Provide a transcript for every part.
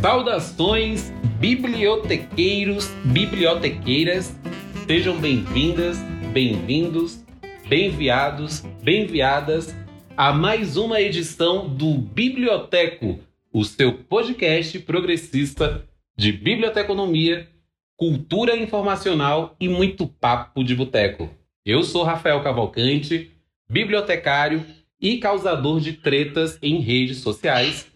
Saudações, bibliotequeiros, bibliotequeiras, sejam bem-vindas, bem-vindos, bem-viados, bem-viadas a mais uma edição do Biblioteco, o seu podcast progressista de biblioteconomia, cultura informacional e muito papo de boteco. Eu sou Rafael Cavalcante, bibliotecário e causador de tretas em redes sociais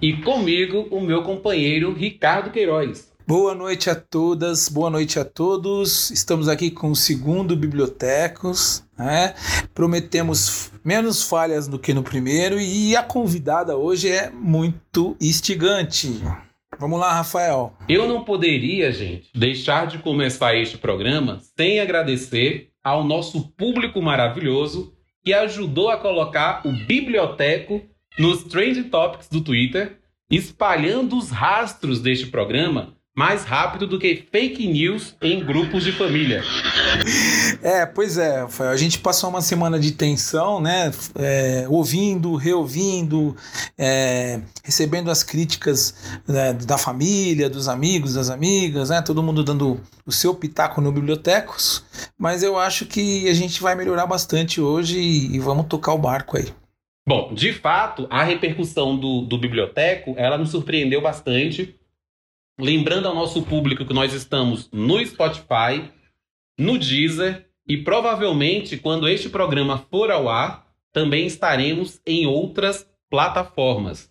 e comigo, o meu companheiro Ricardo Queiroz. Boa noite a todas, boa noite a todos. Estamos aqui com o segundo Bibliotecos. Né? Prometemos menos falhas do que no primeiro e a convidada hoje é muito instigante. Vamos lá, Rafael. Eu não poderia, gente, deixar de começar este programa sem agradecer ao nosso público maravilhoso que ajudou a colocar o Biblioteco nos Trend Topics do Twitter, espalhando os rastros deste programa mais rápido do que fake news em grupos de família. É, pois é, Rafael. A gente passou uma semana de tensão, né? É, ouvindo, reouvindo, é, recebendo as críticas né, da família, dos amigos, das amigas, né? Todo mundo dando o seu pitaco no Bibliotecos. Mas eu acho que a gente vai melhorar bastante hoje e, e vamos tocar o barco aí. Bom, de fato, a repercussão do, do biblioteco, ela nos surpreendeu bastante. Lembrando ao nosso público que nós estamos no Spotify, no Deezer e provavelmente quando este programa for ao ar, também estaremos em outras plataformas.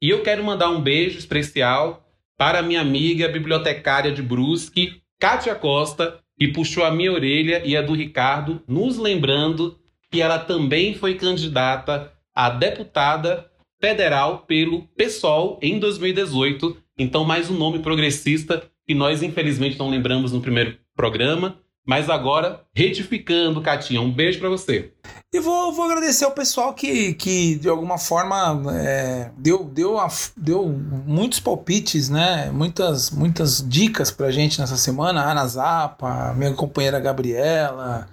E eu quero mandar um beijo especial para minha amiga bibliotecária de Brusque, Kátia Costa, que puxou a minha orelha e a do Ricardo, nos lembrando que ela também foi candidata a deputada federal pelo PSOL em 2018. Então, mais um nome progressista que nós, infelizmente, não lembramos no primeiro programa. Mas agora, retificando, Catinha, um beijo para você. E vou, vou agradecer ao pessoal que, que de alguma forma, é, deu, deu, a, deu muitos palpites, né? Muitas, muitas dicas pra gente nessa semana. A Ana Zappa, minha companheira Gabriela,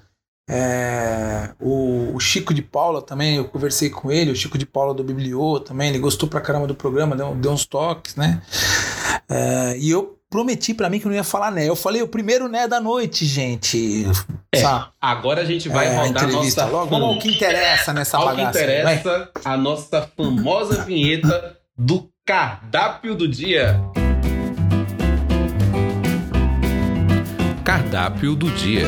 é, o, o, Chico de Paula também, eu conversei com ele, o Chico de Paula do Bibliô também, ele gostou pra caramba do programa, deu, deu uns toques, né? É, e eu prometi para mim que não ia falar né. Eu falei o primeiro né da noite, gente. É, agora a gente vai é, rodar a nossa logo. Ao que interessa nessa ao bagaça. que interessa, a nossa famosa vinheta do cardápio do dia. Cardápio do dia.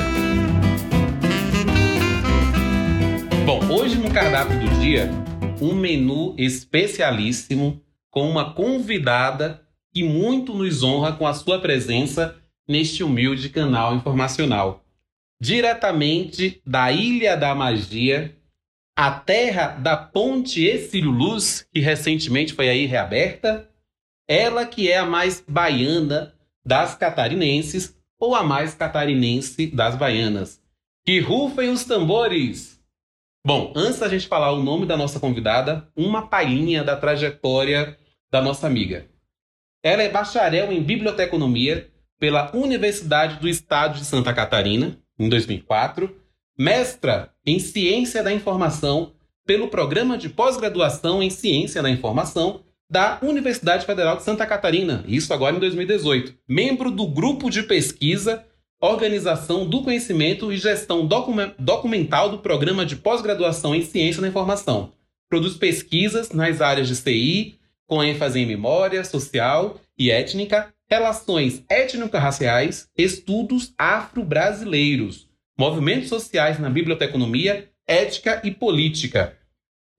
Hoje no cardápio do dia, um menu especialíssimo com uma convidada que muito nos honra com a sua presença neste humilde canal informacional. Diretamente da Ilha da Magia, a terra da Ponte Exílio Luz, que recentemente foi aí reaberta, ela que é a mais baiana das catarinenses ou a mais catarinense das baianas. Que rufem os tambores! Bom, antes da gente falar o nome da nossa convidada, uma palhinha da trajetória da nossa amiga. Ela é bacharel em biblioteconomia pela Universidade do Estado de Santa Catarina, em 2004, mestra em Ciência da Informação pelo Programa de Pós-Graduação em Ciência da Informação da Universidade Federal de Santa Catarina, isso agora em 2018. Membro do grupo de pesquisa Organização do Conhecimento e Gestão Documental do Programa de Pós-Graduação em Ciência da Informação. Produz pesquisas nas áreas de CI, com ênfase em memória social e étnica, relações étnico-raciais, estudos afro-brasileiros, movimentos sociais na biblioteconomia, ética e política.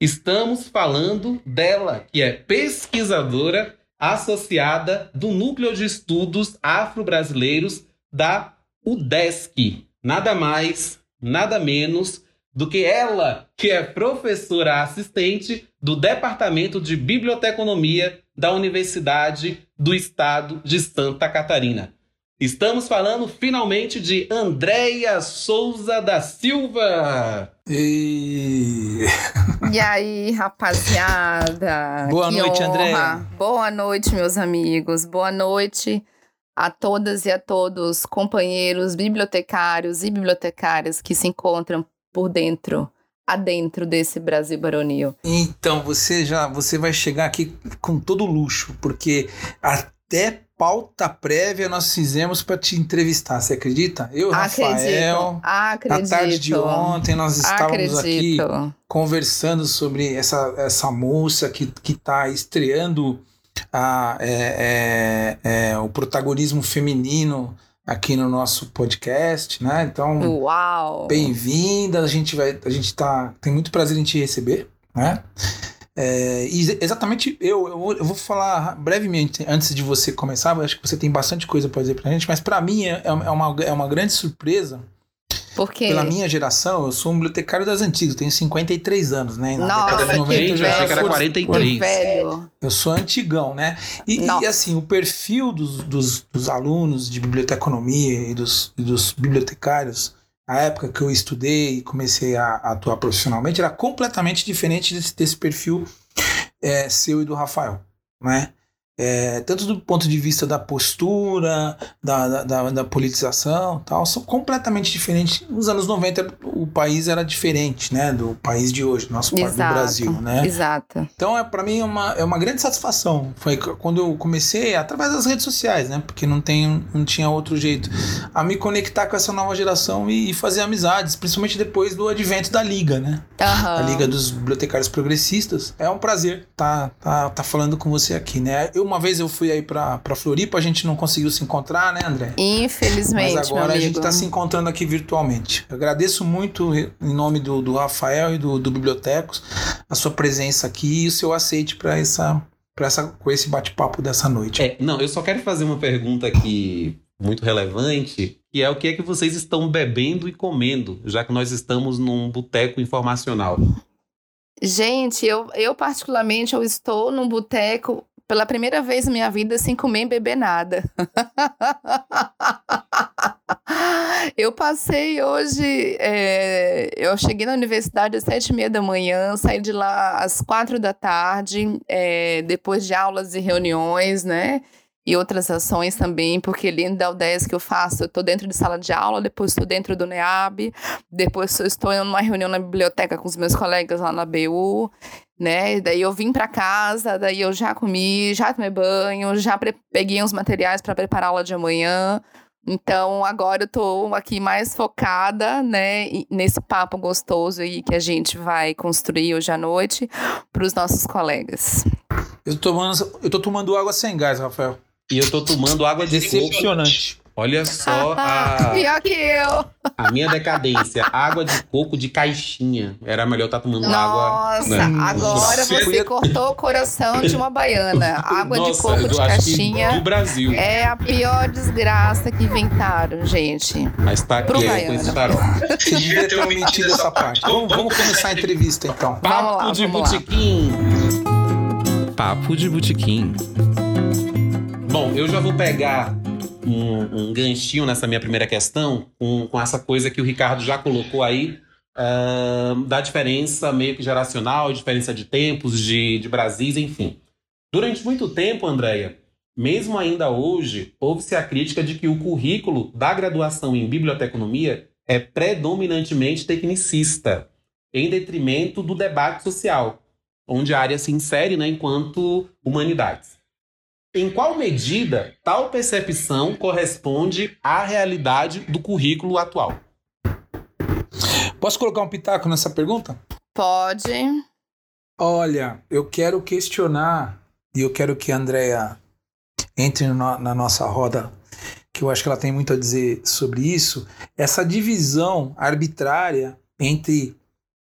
Estamos falando dela, que é pesquisadora associada do Núcleo de Estudos Afro-Brasileiros da UDESC. Nada mais, nada menos do que ela, que é professora assistente do Departamento de Biblioteconomia da Universidade do Estado de Santa Catarina. Estamos falando finalmente de Andréia Souza da Silva. E... e aí, rapaziada? Boa que noite, Andréia. Boa noite, meus amigos. Boa noite a todas e a todos, companheiros, bibliotecários e bibliotecárias que se encontram por dentro adentro desse Brasil baronil? Então, você já você vai chegar aqui com todo luxo, porque até pauta prévia nós fizemos para te entrevistar, você acredita? Eu, Rafael, acredito. na tarde de ontem nós estávamos acredito. aqui conversando sobre essa, essa moça que está estreando a, é, é, é, o protagonismo feminino aqui no nosso podcast, né? Então, Uau! bem-vinda. A gente vai, a gente tá, tem muito prazer em te receber, né? É, e exatamente, eu, eu, vou, eu vou falar brevemente antes de você começar. Eu acho que você tem bastante coisa para dizer pra gente, mas para mim é, é, uma, é uma grande surpresa. Porque Pela minha geração, eu sou um bibliotecário das antigas, tenho 53 anos, né? Na Nossa, década de 90 eu já eu achei que era for- 43. velho. Eu sou antigão, né? E, e, assim, o perfil dos, dos, dos alunos de biblioteconomia e dos, e dos bibliotecários, a época que eu estudei e comecei a, a atuar profissionalmente, era completamente diferente desse, desse perfil é, seu e do Rafael, né? É, tanto do ponto de vista da postura, da, da, da, politização tal, são completamente diferentes. Nos anos 90 o país era diferente, né? Do país de hoje, nosso país do Exato. Brasil, né? Exato. Então, é, para mim, é uma, é uma grande satisfação. Foi quando eu comecei, através das redes sociais, né? Porque não, tem, não tinha outro jeito, a me conectar com essa nova geração e, e fazer amizades, principalmente depois do advento da Liga, né? Aham. A Liga dos Bibliotecários Progressistas. É um prazer tá, tá, tá falando com você aqui, né? Eu, uma vez eu fui aí pra, pra Floripa, a gente não conseguiu se encontrar, né, André? Infelizmente, Mas agora meu a gente está se encontrando aqui virtualmente. Eu agradeço muito, em nome do, do Rafael e do, do Bibliotecos, a sua presença aqui e o seu aceite para essa, pra essa, com esse bate-papo dessa noite. É, não, eu só quero fazer uma pergunta aqui muito relevante, que é o que é que vocês estão bebendo e comendo, já que nós estamos num boteco informacional. Gente, eu, eu particularmente eu estou num boteco pela primeira vez na minha vida sem comer e beber nada. eu passei hoje, é, eu cheguei na universidade às sete e meia da manhã, saí de lá às quatro da tarde, é, depois de aulas e reuniões, né? E outras ações também, porque dentro da UDESC que eu faço, eu estou dentro de sala de aula, depois estou dentro do NEAB, depois estou em uma reunião na biblioteca com os meus colegas lá na BU, né? Daí eu vim para casa, daí eu já comi, já tomei banho, já peguei uns materiais para preparar a aula de amanhã. Então agora eu tô aqui mais focada, né, nesse papo gostoso aí que a gente vai construir hoje à noite para os nossos colegas. Eu, tô tomando, eu tô tomando água sem gás, Rafael. E eu tô tomando água. Decepcionante. Olha só a, Pior que eu. a minha decadência. Água de coco de caixinha. Era melhor estar tomando água. Nossa, né? agora Você- você cortou o coração de uma baiana. Água de Nossa, coco de acho que caixinha. Do Brasil. É a pior desgraça que inventaram, gente. Mas tá aqui é, com esse tarô. Devia ter omitido essa parte. Vamos, vamos começar a entrevista então. Vamos lá, Papo de lá. botequim. Papo de botequim. Bom, eu já vou pegar um, um ganchinho nessa minha primeira questão com, com essa coisa que o Ricardo já colocou aí ahn, da diferença meio que geracional, diferença de tempos, de, de Brasis, enfim. Durante muito tempo, Andréia, mesmo ainda hoje, houve-se a crítica de que o currículo da graduação em biblioteconomia é predominantemente tecnicista, em detrimento do debate social, onde a área se insere né, enquanto humanidades. Em qual medida tal percepção corresponde à realidade do currículo atual? Posso colocar um pitaco nessa pergunta? Pode. Olha, eu quero questionar e eu quero que a Andrea entre no- na nossa roda, que eu acho que ela tem muito a dizer sobre isso, essa divisão arbitrária entre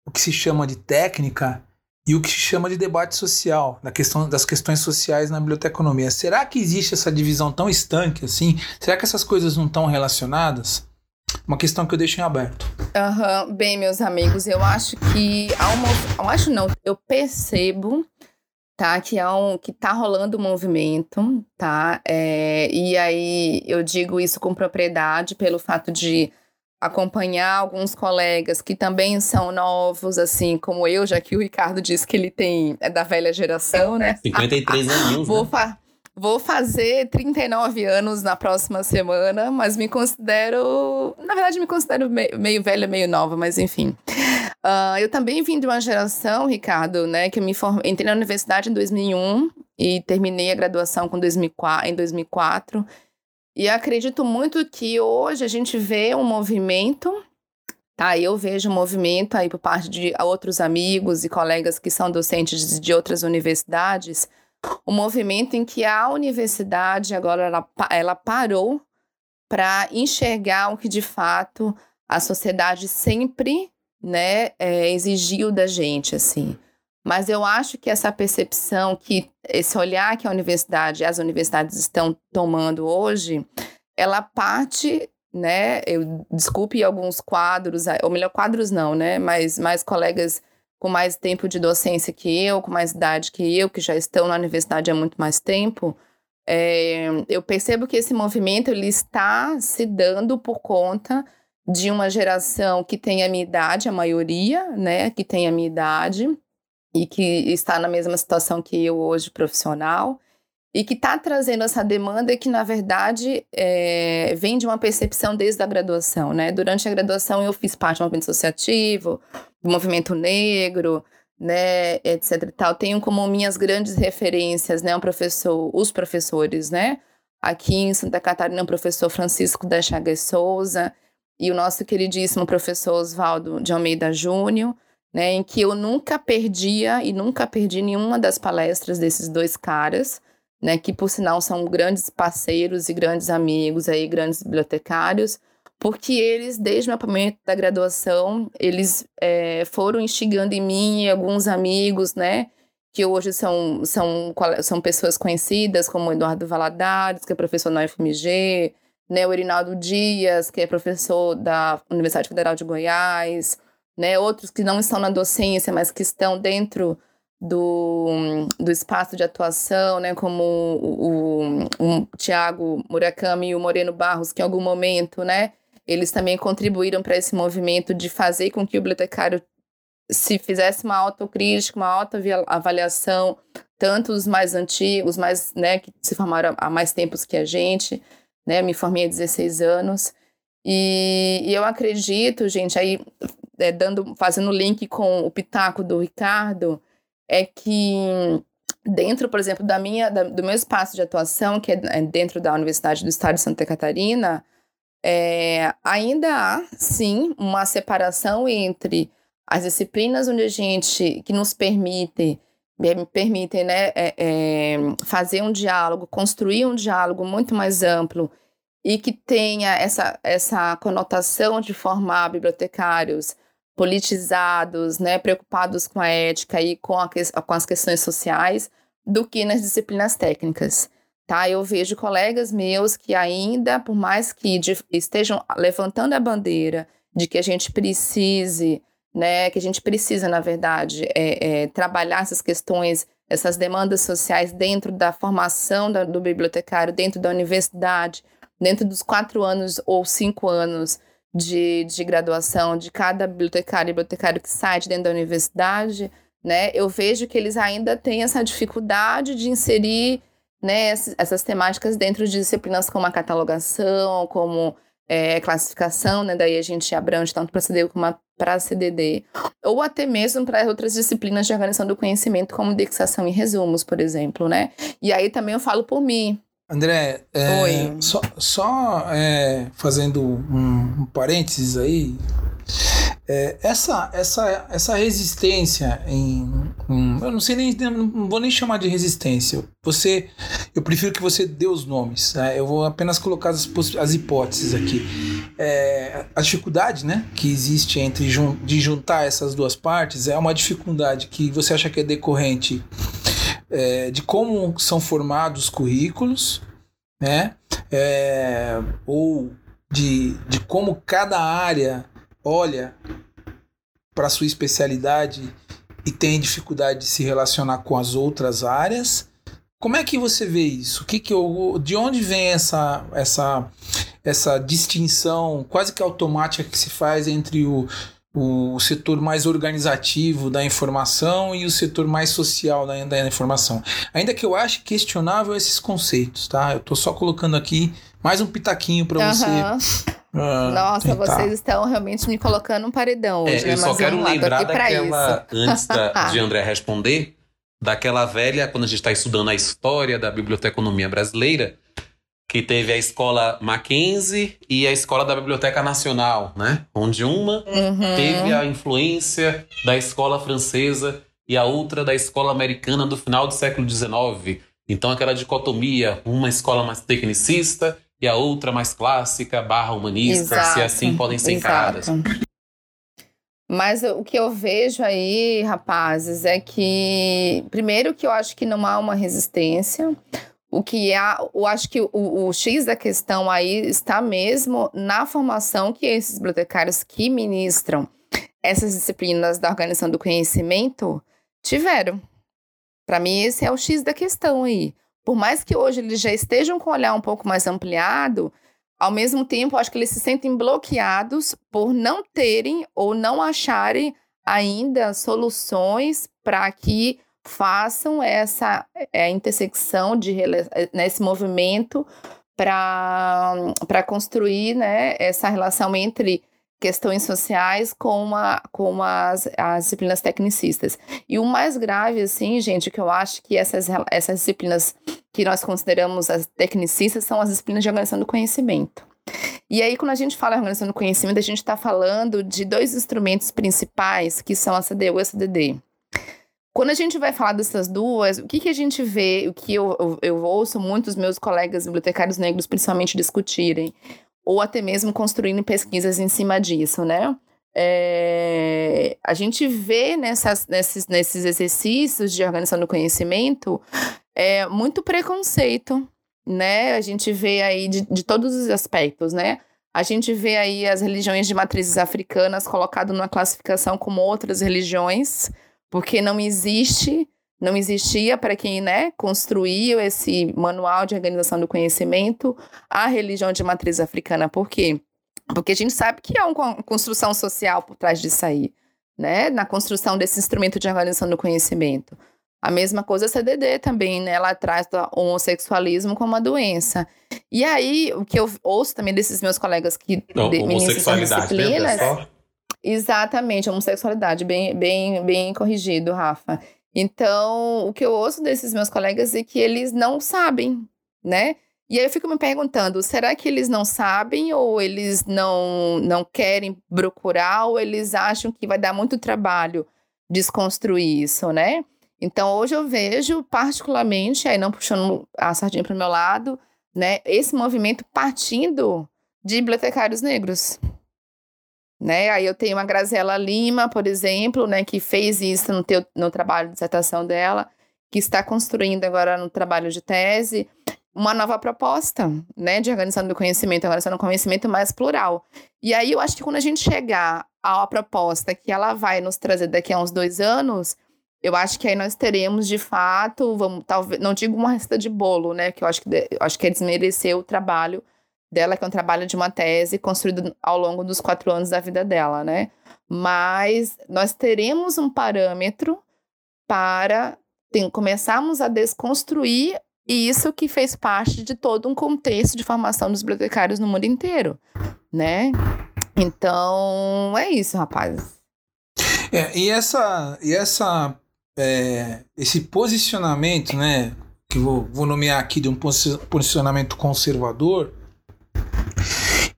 o que se chama de técnica e o que se chama de debate social, da questão das questões sociais na biblioteconomia. Será que existe essa divisão tão estanque assim? Será que essas coisas não estão relacionadas? Uma questão que eu deixo em aberto. Aham, Bem, meus amigos, eu acho que há uma. Eu acho não, eu percebo. Tá, que, há um, que tá rolando um movimento, tá? É, e aí eu digo isso com propriedade pelo fato de acompanhar alguns colegas que também são novos, assim como eu, já que o Ricardo disse que ele tem é da velha geração, né? 53 aninhos, Vou, né? fa vou fazer 39 anos na próxima semana, mas me considero. Na verdade, me considero meio, meio velha, meio nova, mas enfim. Uh, eu também vim de uma geração, Ricardo, né, que eu me formei, entrei na universidade em 2001 e terminei a graduação com 2004, em 2004. E acredito muito que hoje a gente vê um movimento, tá? Eu vejo um movimento aí por parte de outros amigos e colegas que são docentes de outras universidades, um movimento em que a universidade agora ela, ela parou para enxergar o que de fato a sociedade sempre né, é, exigiu da gente, assim. Mas eu acho que essa percepção, que esse olhar que a universidade, as universidades estão tomando hoje, ela parte, né? Eu desculpe alguns quadros, ou melhor, quadros não, né? Mas mais colegas com mais tempo de docência que eu, com mais idade que eu, que já estão na universidade há muito mais tempo, é, eu percebo que esse movimento ele está se dando por conta de uma geração que tem a minha idade, a maioria, né, que tem a minha idade e que está na mesma situação que eu hoje, profissional, e que está trazendo essa demanda que, na verdade, é, vem de uma percepção desde a graduação, né? Durante a graduação eu fiz parte do movimento associativo, do movimento negro, né, etc tal. Tenho como minhas grandes referências, né, um professor, os professores, né? Aqui em Santa Catarina, o professor Francisco da Chagas Souza, e o nosso queridíssimo professor Oswaldo de Almeida Júnior, né, em que eu nunca perdia e nunca perdi nenhuma das palestras desses dois caras, né, que por sinal são grandes parceiros e grandes amigos aí, grandes bibliotecários, porque eles, desde o meu momento da graduação, eles é, foram instigando em mim e alguns amigos, né, que hoje são, são, são pessoas conhecidas, como Eduardo Valadares, que é professor na UFMG, né, o Erinaldo Dias, que é professor da Universidade Federal de Goiás, né, outros que não estão na docência, mas que estão dentro do, do espaço de atuação, né, como o, o, o Tiago Murakami e o Moreno Barros, que em algum momento, né, eles também contribuíram para esse movimento de fazer com que o bibliotecário se fizesse uma autocrítica, uma autoavaliação, tanto os mais antigos, mais, né, que se formaram há mais tempos que a gente, né? Me formei há 16 anos. E, e eu acredito, gente, aí é, dando, fazendo link com o pitaco do Ricardo, é que dentro, por exemplo, da minha, da, do meu espaço de atuação, que é, é dentro da Universidade do Estado de Santa Catarina, é, ainda há, sim, uma separação entre as disciplinas onde a gente, que nos permite permitem né, é, é, fazer um diálogo, construir um diálogo muito mais amplo e que tenha essa, essa conotação de formar bibliotecários politizados, né, preocupados com a ética e com, a, com as questões sociais, do que nas disciplinas técnicas. Tá? Eu vejo colegas meus que ainda, por mais que de, estejam levantando a bandeira de que a gente precise né, que a gente precisa, na verdade, é, é, trabalhar essas questões, essas demandas sociais dentro da formação da, do bibliotecário, dentro da universidade, dentro dos quatro anos ou cinco anos de, de graduação de cada bibliotecário e bibliotecário que sai de dentro da universidade, né, eu vejo que eles ainda têm essa dificuldade de inserir né, essas temáticas dentro de disciplinas como a catalogação, como é, classificação, né? Daí a gente abrange tanto para CDU como para CDD, ou até mesmo para outras disciplinas de organização do conhecimento, como indexação e resumos, por exemplo, né? E aí também eu falo por mim. André, é, só, só é, fazendo um, um parênteses aí, é, essa, essa, essa resistência em, em, Eu não sei nem. Não vou nem chamar de resistência. Você. Eu prefiro que você dê os nomes. Né? Eu vou apenas colocar as, as hipóteses aqui. É, a dificuldade né, que existe entre jun, de juntar essas duas partes é uma dificuldade que você acha que é decorrente é, de como são formados os currículos, né? É, ou de, de como cada área olha para sua especialidade e tem dificuldade de se relacionar com as outras áreas. Como é que você vê isso? O que que eu, de onde vem essa, essa, essa distinção quase que automática que se faz entre o, o setor mais organizativo da informação e o setor mais social da, da informação? Ainda que eu ache questionável esses conceitos, tá? Eu estou só colocando aqui mais um pitaquinho para uhum. você Ah, Nossa, tentar. vocês estão realmente me colocando um paredão hoje. É, eu só quero lembrar daquela, antes da, de André responder, daquela velha, quando a gente está estudando a história da biblioteconomia brasileira, que teve a escola Mackenzie e a escola da Biblioteca Nacional, né? Onde uma uhum. teve a influência da escola francesa e a outra da escola americana do final do século XIX. Então aquela dicotomia, uma escola mais tecnicista e a outra mais clássica, barra humanista, exato, se assim podem ser encaradas. Mas o que eu vejo aí, rapazes, é que primeiro que eu acho que não há uma resistência. O que há, eu acho que o, o X da questão aí está mesmo na formação que esses bibliotecários que ministram essas disciplinas da organização do conhecimento tiveram. Para mim, esse é o X da questão aí. Por mais que hoje eles já estejam com o olhar um pouco mais ampliado, ao mesmo tempo, acho que eles se sentem bloqueados por não terem ou não acharem ainda soluções para que façam essa é, intersecção de nesse movimento para construir né, essa relação entre questões sociais com, a, com as, as disciplinas tecnicistas. E o mais grave, assim, gente, que eu acho que essas, essas disciplinas que nós consideramos as tecnicistas são as disciplinas de organização do conhecimento. E aí, quando a gente fala em organização do conhecimento, a gente está falando de dois instrumentos principais, que são a CDU e a CDD. Quando a gente vai falar dessas duas, o que, que a gente vê, o que eu, eu, eu ouço muitos meus colegas bibliotecários negros principalmente discutirem, ou até mesmo construindo pesquisas em cima disso, né? É, a gente vê nessas, nesses, nesses exercícios de organização do conhecimento é, muito preconceito, né? A gente vê aí de, de todos os aspectos, né? A gente vê aí as religiões de matrizes africanas colocado numa classificação como outras religiões, porque não existe, não existia para quem né, construiu esse manual de organização do conhecimento a religião de matriz africana. Por quê? Porque a gente sabe que há uma construção social por trás disso aí, né? Na construção desse instrumento de organização do conhecimento. A mesma coisa a CDD também, né? Ela traz o homossexualismo como uma doença. E aí, o que eu ouço também desses meus colegas que Não, de, homossexualidade, disciplinas, Exatamente, homossexualidade, bem, bem, bem corrigido, Rafa. Então, o que eu ouço desses meus colegas é que eles não sabem, né? E aí eu fico me perguntando, será que eles não sabem ou eles não, não querem procurar ou eles acham que vai dar muito trabalho desconstruir isso, né? Então, hoje eu vejo particularmente, aí não puxando a sardinha para o meu lado, né, esse movimento partindo de bibliotecários negros, né? Aí eu tenho a Graziela Lima, por exemplo, né, que fez isso no, teu, no trabalho de dissertação dela, que está construindo agora no trabalho de tese uma nova proposta, né, de organização do conhecimento, organização do conhecimento mais plural. E aí eu acho que quando a gente chegar à proposta que ela vai nos trazer daqui a uns dois anos, eu acho que aí nós teremos de fato, vamos, talvez, não digo uma receita de bolo, né, que eu acho que, eu acho que é desmerecer o trabalho dela, que é um trabalho de uma tese construído ao longo dos quatro anos da vida dela, né? Mas nós teremos um parâmetro para tem, começarmos a desconstruir isso que fez parte de todo um contexto de formação dos bibliotecários no mundo inteiro, né? Então, é isso, rapazes. É, e essa, e essa é, esse posicionamento, né, que vou, vou nomear aqui de um posicionamento conservador,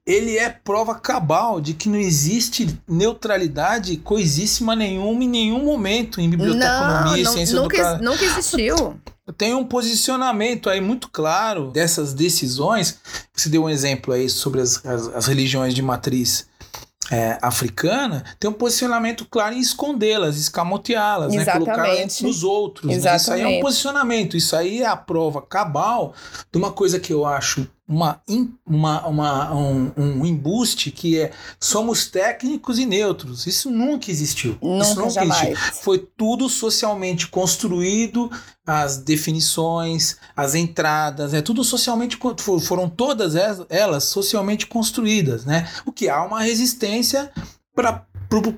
ele é prova cabal de que não existe neutralidade coisíssima nenhuma em nenhum momento em biblioteconomia e ciência nunca. Nunca existiu. Tem um posicionamento aí muito claro dessas decisões. Você deu um exemplo aí sobre as, as, as religiões de matriz é, africana tem um posicionamento claro em escondê-las, escamoteá-las, né? colocá-las nos outros. Né? Isso aí é um posicionamento, isso aí é a prova cabal de uma coisa que eu acho uma, uma, uma, um, um embuste que é somos técnicos e neutros. Isso nunca existiu. Nunca, Isso nunca jamais. existiu. Foi tudo socialmente construído, as definições, as entradas, é tudo socialmente foram todas elas socialmente construídas, né? O que há uma resistência para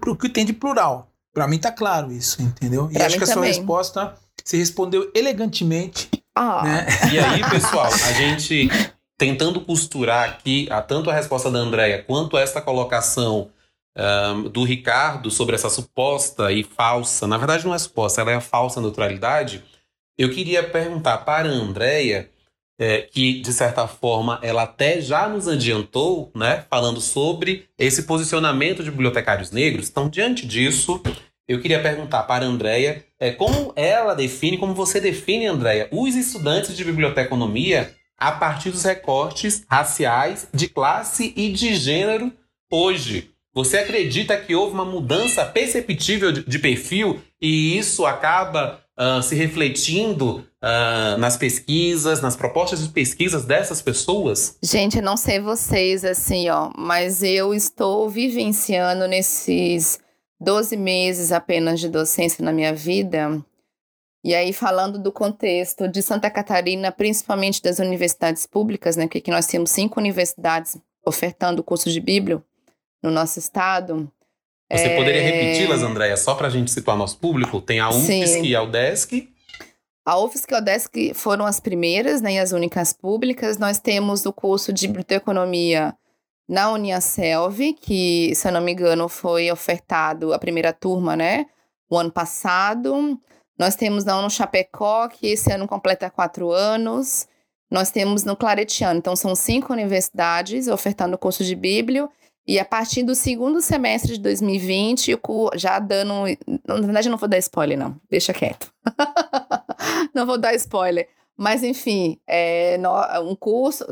o que tem de plural. Para mim tá claro isso, entendeu? Pra e acho que a também. sua resposta se respondeu elegantemente. Ah. Né? E aí, pessoal, a gente tentando costurar aqui a, tanto a resposta da Andrea quanto esta colocação um, do Ricardo sobre essa suposta e falsa, na verdade não é suposta, ela é a falsa neutralidade, eu queria perguntar para a Andrea, é, que de certa forma ela até já nos adiantou, né, falando sobre esse posicionamento de bibliotecários negros. Então, diante disso, eu queria perguntar para a Andrea é, como ela define, como você define, Andrea, os estudantes de biblioteconomia a partir dos recortes raciais, de classe e de gênero hoje. Você acredita que houve uma mudança perceptível de, de perfil e isso acaba uh, se refletindo uh, nas pesquisas, nas propostas de pesquisas dessas pessoas? Gente, não sei vocês, assim, ó, mas eu estou vivenciando nesses 12 meses apenas de docência na minha vida. E aí, falando do contexto de Santa Catarina, principalmente das universidades públicas, né, que aqui nós temos cinco universidades ofertando o curso de Bíblia no nosso estado. Você é... poderia repeti-las, Andréia, só para a gente situar nosso público? Tem a UFSC e a UDESC. A UFSC e a UDESC foram as primeiras né, e as únicas públicas. Nós temos o curso de biblioteconomia na Uniaselv, que, se eu não me engano, foi ofertado a primeira turma, né? O ano passado. Nós temos na no Chapecó, que esse ano completa quatro anos. Nós temos no Claretiano. Então, são cinco universidades ofertando o curso de Bíblia. E a partir do segundo semestre de 2020, já dando. Na verdade, eu não vou dar spoiler, não. Deixa quieto. não vou dar spoiler. Mas, enfim, é, um curso.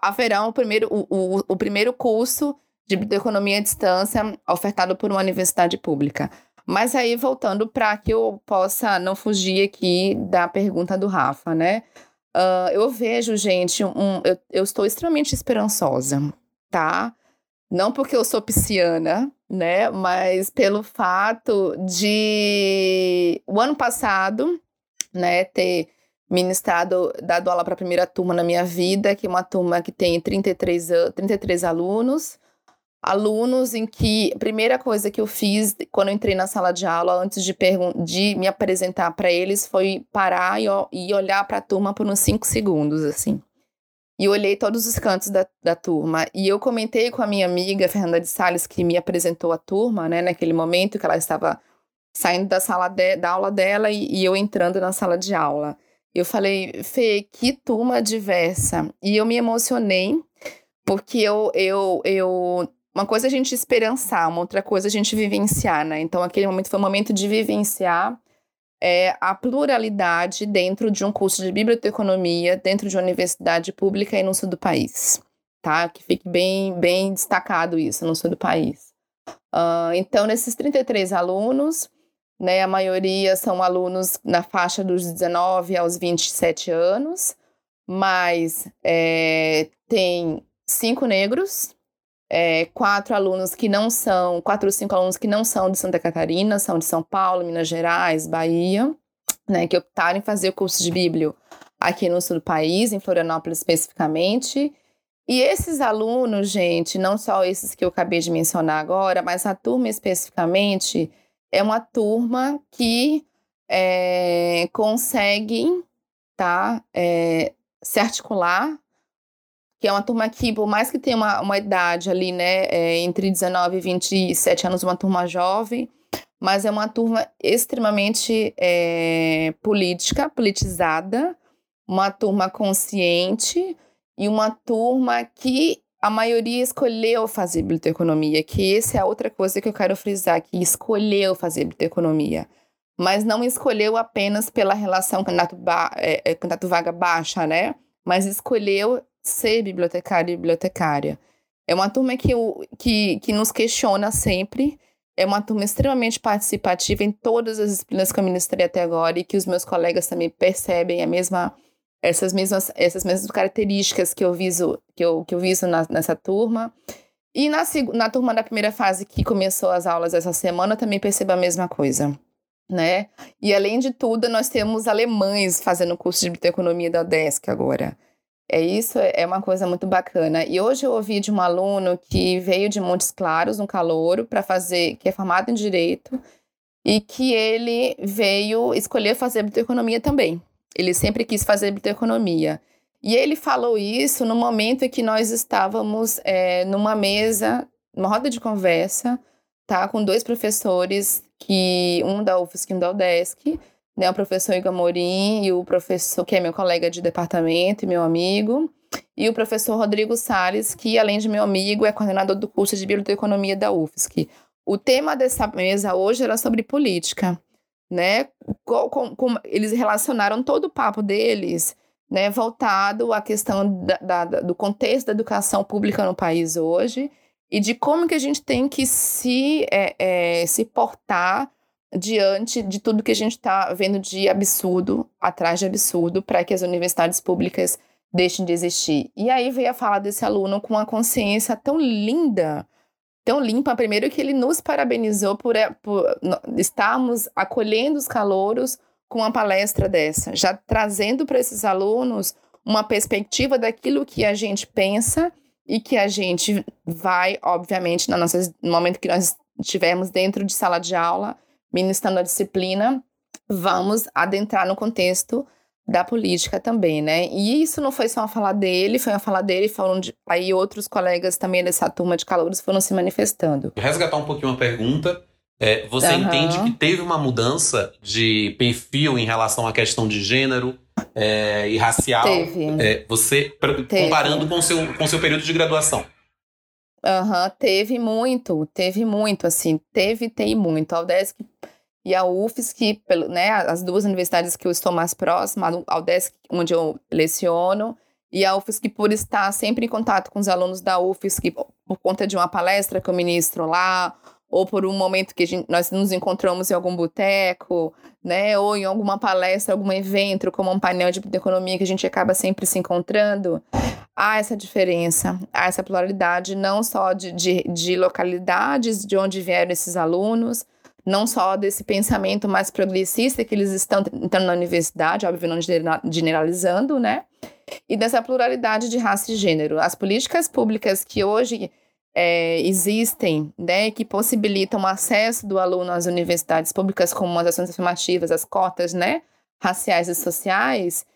Haverá o primeiro, o, o, o primeiro curso de economia à distância ofertado por uma universidade pública. Mas aí, voltando para que eu possa não fugir aqui da pergunta do Rafa, né? Uh, eu vejo, gente, um, eu, eu estou extremamente esperançosa, tá? Não porque eu sou pisciana, né? Mas pelo fato de o ano passado, né, ter ministrado, dado aula para a primeira turma na minha vida, que é uma turma que tem 33, 33 alunos. Alunos em que a primeira coisa que eu fiz quando eu entrei na sala de aula, antes de, de me apresentar para eles, foi parar e, e olhar para a turma por uns 5 segundos, assim e olhei todos os cantos da, da turma. E eu comentei com a minha amiga Fernanda de Sales, que me apresentou a turma, né, naquele momento que ela estava saindo da sala de, da aula dela e, e eu entrando na sala de aula. Eu falei, Fê, que turma diversa. E eu me emocionei, porque eu, eu, eu. Uma coisa é a gente esperançar, uma outra coisa é a gente vivenciar, né? Então, aquele momento foi um momento de vivenciar é a pluralidade dentro de um curso de biblioteconomia, dentro de uma universidade pública e no sul do país, tá? Que fique bem, bem destacado isso no sul do país. Uh, então, nesses 33 alunos, né, a maioria são alunos na faixa dos 19 aos 27 anos, mas é, tem cinco negros, é, quatro alunos que não são, quatro ou cinco alunos que não são de Santa Catarina, são de São Paulo, Minas Gerais, Bahia, né, que optaram em fazer o curso de Bíblia aqui no sul do país, em Florianópolis especificamente. E esses alunos, gente, não só esses que eu acabei de mencionar agora, mas a turma especificamente é uma turma que é, consegue tá, é, se articular que é uma turma que, por mais que tenha uma, uma idade ali, né, é, entre 19 e 27 anos, uma turma jovem, mas é uma turma extremamente é, política, politizada, uma turma consciente e uma turma que a maioria escolheu fazer biblioteconomia, que essa é a outra coisa que eu quero frisar, que escolheu fazer biblioteconomia, mas não escolheu apenas pela relação candidato, ba é, é, candidato vaga baixa, né? Mas escolheu ser bibliotecário e bibliotecária. É uma turma que, que, que nos questiona sempre, é uma turma extremamente participativa em todas as disciplinas que eu ministrei até agora e que os meus colegas também percebem a mesma, essas, mesmas, essas mesmas características que eu viso, que eu, que eu viso na, nessa turma. E na, na turma da primeira fase, que começou as aulas essa semana, também percebo a mesma coisa. Né? E além de tudo, nós temos alemães fazendo curso de biblioteconomia da UDESC agora. É isso, é uma coisa muito bacana. E hoje eu ouvi de um aluno que veio de Montes Claros, um calouro, para fazer, que é formado em direito, e que ele veio escolher fazer biblioteconomia também. Ele sempre quis fazer biblioteconomia. E ele falou isso no momento em que nós estávamos é, numa mesa, numa roda de conversa, tá, com dois professores, que um da UFSC e um da UDESC, né, o professor Igor Morim e o professor, que é meu colega de departamento e meu amigo, e o professor Rodrigo Salles, que além de meu amigo, é coordenador do curso de Biblioteconomia da UFSC. O tema dessa mesa hoje era sobre política, né? Com, com, com, eles relacionaram todo o papo deles, né, voltado à questão da, da, do contexto da educação pública no país hoje e de como que a gente tem que se, é, é, se portar diante de tudo que a gente está vendo de absurdo, atrás de absurdo, para que as universidades públicas deixem de existir. E aí veio a fala desse aluno com uma consciência tão linda, tão limpa, primeiro que ele nos parabenizou por, é, por estarmos acolhendo os calouros com uma palestra dessa, já trazendo para esses alunos uma perspectiva daquilo que a gente pensa e que a gente vai, obviamente, na nossa, no momento que nós estivermos dentro de sala de aula, ministrando a disciplina, vamos adentrar no contexto da política também, né? E isso não foi só uma fala dele, foi uma fala dele, foram de, aí outros colegas também dessa turma de calouros foram se manifestando. Resgatar um pouquinho uma pergunta. É, você uhum. entende que teve uma mudança de perfil em relação à questão de gênero é, e racial? Teve. É, você, teve. comparando com o seu, com seu período de graduação. Uhum, teve muito, teve muito, assim, teve, tem muito. A UDESC e a UFSC, né, as duas universidades que eu estou mais próxima, a UDESC, onde eu leciono, e a UFSC, por estar sempre em contato com os alunos da UFSC, por conta de uma palestra que eu ministro lá, ou por um momento que gente, nós nos encontramos em algum boteco, né, ou em alguma palestra, algum evento, como um painel de economia que a gente acaba sempre se encontrando, há essa diferença, há essa pluralidade, não só de, de, de localidades de onde vieram esses alunos, não só desse pensamento mais progressista que eles estão entrando na universidade, óbvio, não generalizando, né? E dessa pluralidade de raça e gênero. As políticas públicas que hoje é, existem, né, que possibilitam o acesso do aluno às universidades públicas, como as ações afirmativas, as cotas, né, raciais e sociais,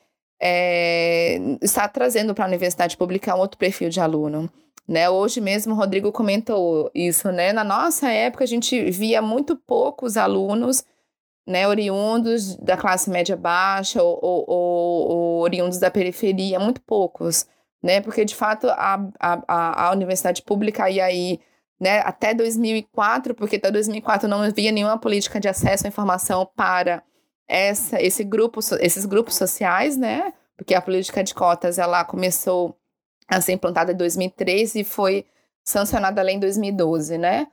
é, está trazendo para a universidade pública um outro perfil de aluno. Né, hoje mesmo o Rodrigo comentou isso, né? Na nossa época a gente via muito poucos alunos, né, oriundos da classe média baixa ou, ou, ou, ou oriundos da periferia, muito poucos, né? Porque de fato a, a, a universidade pública e aí, né, até 2004, porque até 2004 não havia nenhuma política de acesso à informação para essa, esse grupo, esses grupos sociais, né? Porque a política de cotas ela começou a ser implantada em 2013 e foi sancionada lá em 2012, né?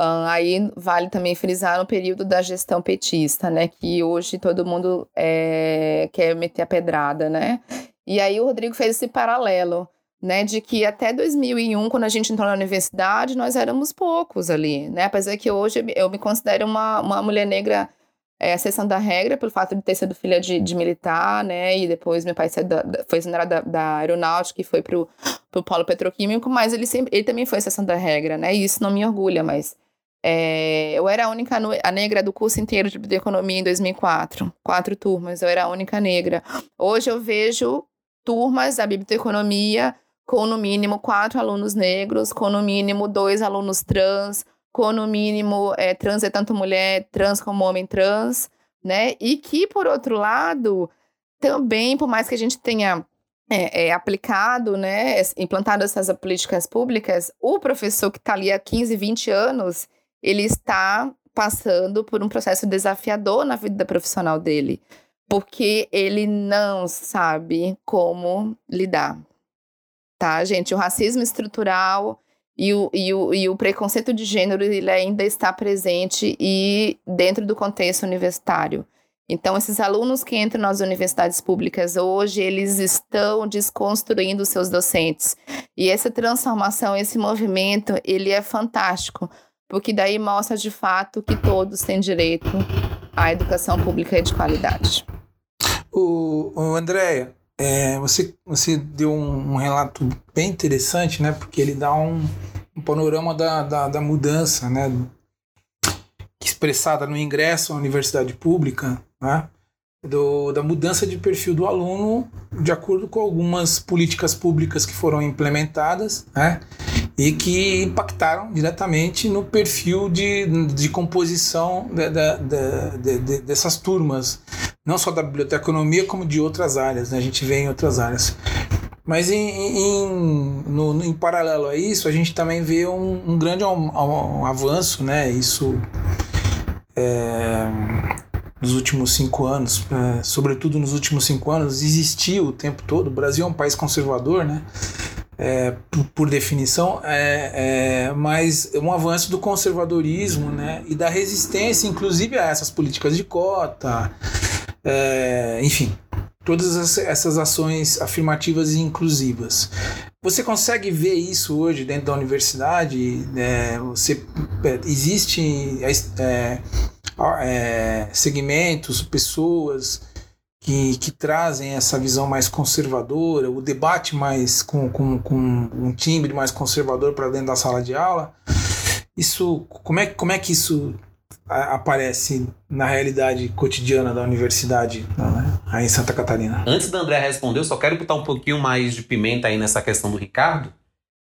Uh, aí vale também frisar no período da gestão petista, né? Que hoje todo mundo é, quer meter a pedrada, né? E aí o Rodrigo fez esse paralelo, né? De que até 2001, quando a gente entrou na universidade, nós éramos poucos ali, né? Apesar que hoje eu me considero uma, uma mulher negra é, a exceção da regra, pelo fato de ter sido filha de, de militar, né? E depois meu pai da, foi exonerado da, da, aeronáutica e foi pro, pro polo petroquímico, mas ele sempre ele também foi exceção da regra, né? E isso não me orgulha, mas é, eu era a única a negra do curso inteiro de economia em 2004. Quatro turmas, eu era a única negra. Hoje eu vejo turmas da biblioteconomia com no mínimo quatro alunos negros, com no mínimo dois alunos trans, com no mínimo é, trans é tanto mulher trans como homem trans, né? E que, por outro lado, também, por mais que a gente tenha é, é, aplicado, né, implantado essas políticas públicas, o professor que está ali há 15, 20 anos, ele está passando por um processo desafiador na vida profissional dele, porque ele não sabe como lidar, tá, gente? O racismo estrutural e o, e, o, e o preconceito de gênero ele ainda está presente e dentro do contexto universitário. Então, esses alunos que entram nas universidades públicas hoje, eles estão desconstruindo seus docentes. E essa transformação, esse movimento, ele é fantástico, porque daí mostra de fato que todos têm direito à educação pública de qualidade. O, o Andréia, é, você, você deu um, um, relato bem interessante, né? Porque ele dá um, um panorama da, da, da, mudança, né? Expressada no ingresso à universidade pública, né? do, da mudança de perfil do aluno de acordo com algumas políticas públicas que foram implementadas né, e que impactaram diretamente no perfil de, de composição de, de, de, dessas turmas, não só da biblioteconomia, como de outras áreas. Né, a gente vê em outras áreas. Mas em, em, no, em paralelo a isso, a gente também vê um, um grande um, avanço, né? Isso é, nos últimos cinco anos, é, sobretudo nos últimos cinco anos, existiu o tempo todo. O Brasil é um país conservador, né? É, por, por, definição, é, é, mas um avanço do conservadorismo né? e da resistência, inclusive, a essas políticas de cota, é, enfim, todas essas ações afirmativas e inclusivas. Você consegue ver isso hoje dentro da universidade? É, você, é, existe é, é, segmentos, pessoas que, que trazem essa visão mais conservadora, o debate mais com, com, com um timbre mais conservador para dentro da sala de aula. Isso, como é, como é que isso aparece na realidade cotidiana da universidade né, aí em Santa Catarina? Antes da André responder, eu só quero botar um pouquinho mais de pimenta aí nessa questão do Ricardo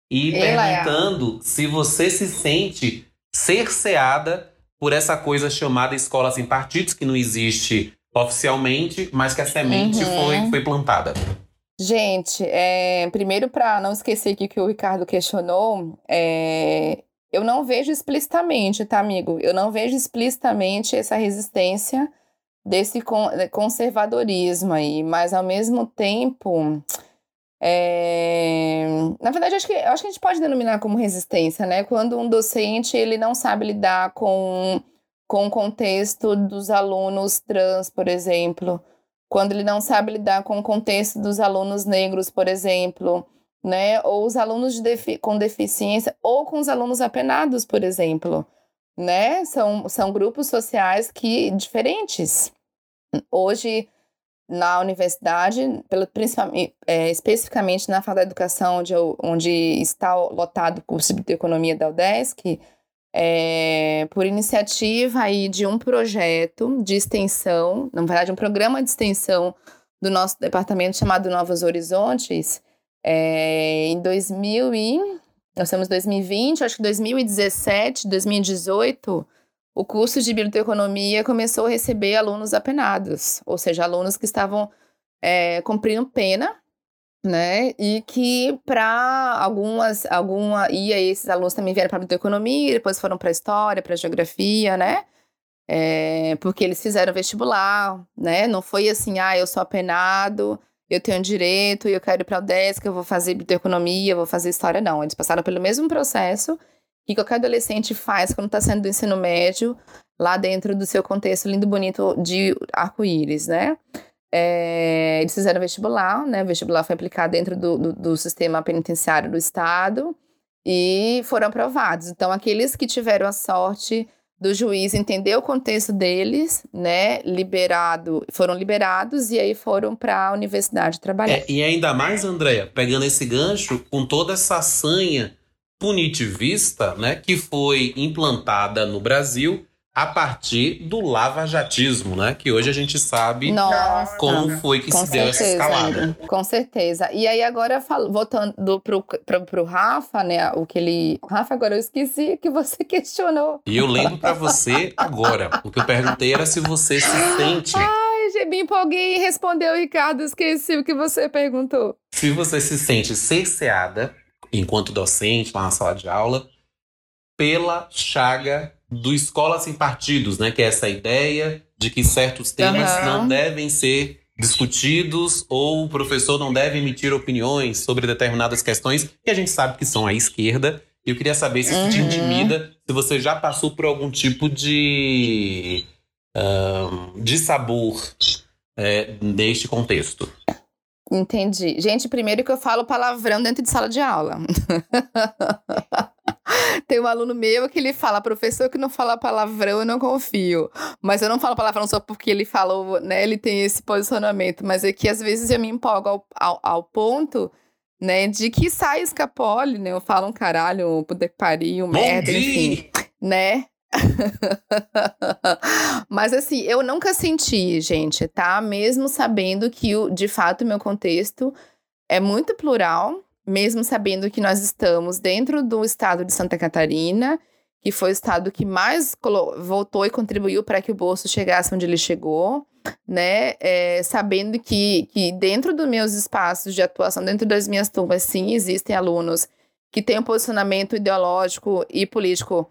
e perguntando é. se você se sente cerceada por essa coisa chamada escola sem partidos, que não existe oficialmente, mas que a semente uhum. foi, foi plantada. Gente, é, primeiro para não esquecer aqui que o Ricardo questionou, é, eu não vejo explicitamente, tá, amigo? Eu não vejo explicitamente essa resistência desse conservadorismo aí, mas ao mesmo tempo. É... Na verdade, acho que, acho que a gente pode denominar como resistência, né? Quando um docente ele não sabe lidar com, com o contexto dos alunos trans, por exemplo. Quando ele não sabe lidar com o contexto dos alunos negros, por exemplo né? Ou os alunos de defi com deficiência, ou com os alunos apenados, por exemplo, né? São, são grupos sociais que diferentes. Hoje, na universidade, pelo, principalmente, é, especificamente na Faculdade de Educação, onde, eu, onde está lotado o curso de Economia da UDESC, é, por iniciativa aí de um projeto de extensão, na verdade, um programa de extensão do nosso departamento chamado Novos Horizontes, é, em 2000 e... Nós estamos em 2020, acho que 2017, 2018, o curso de biblioteconomia começou a receber alunos apenados, ou seja, alunos que estavam é, cumprindo pena, né? E que para algumas, alguma, e aí esses alunos também vieram para a biblioteconomia, depois foram para história, para geografia, né? É, porque eles fizeram vestibular, né? Não foi assim, ah, eu sou apenado, eu tenho direito eu quero ir para o DESC, eu vou fazer biblioteconomia, eu vou fazer história. Não, eles passaram pelo mesmo processo que qualquer adolescente faz quando está saindo do ensino médio, lá dentro do seu contexto lindo, bonito de arco-íris, né? É, eles fizeram vestibular, né? O vestibular foi aplicado dentro do, do, do sistema penitenciário do Estado e foram aprovados. Então, aqueles que tiveram a sorte do juiz entender o contexto deles, né, liberado, foram liberados e aí foram para a universidade trabalhar. É, e ainda mais, Andréia, pegando esse gancho com toda essa sanha punitivista, né, que foi implantada no Brasil a partir do lavajatismo, né? Que hoje a gente sabe Nossa, como foi que se certeza, deu essa escalada. Com certeza. E aí agora, voltando pro, pro, pro Rafa, né? O que ele... Rafa, agora eu esqueci que você questionou. E eu lembro para você agora. O que eu perguntei era se você se sente... Ai, me empolguei e respondeu, Ricardo. Esqueci o que você perguntou. Se você se sente cerceada, enquanto docente, lá na sala de aula, pela chaga do Escola Sem Partidos, né? Que é essa ideia de que certos temas uhum. não devem ser discutidos ou o professor não deve emitir opiniões sobre determinadas questões que a gente sabe que são à esquerda. E eu queria saber se isso uhum. te intimida, se você já passou por algum tipo de, um, de sabor é, neste contexto. Entendi. Gente, primeiro que eu falo palavrão dentro de sala de aula. Tem um aluno meu que ele fala, professor que não fala palavrão, eu não confio. Mas eu não falo palavrão só porque ele falou, né? Ele tem esse posicionamento. Mas é que às vezes eu me empolgo ao, ao, ao ponto, né? De que sai escapole, né? Eu falo um caralho, um puta que pariu, merda, enfim. Né? Mas assim, eu nunca senti, gente, tá? Mesmo sabendo que, de fato, o meu contexto é muito plural, mesmo sabendo que nós estamos dentro do estado de Santa Catarina, que foi o estado que mais voltou e contribuiu para que o bolso chegasse onde ele chegou, né? É, sabendo que, que dentro dos meus espaços de atuação, dentro das minhas turmas, sim, existem alunos que têm um posicionamento ideológico e político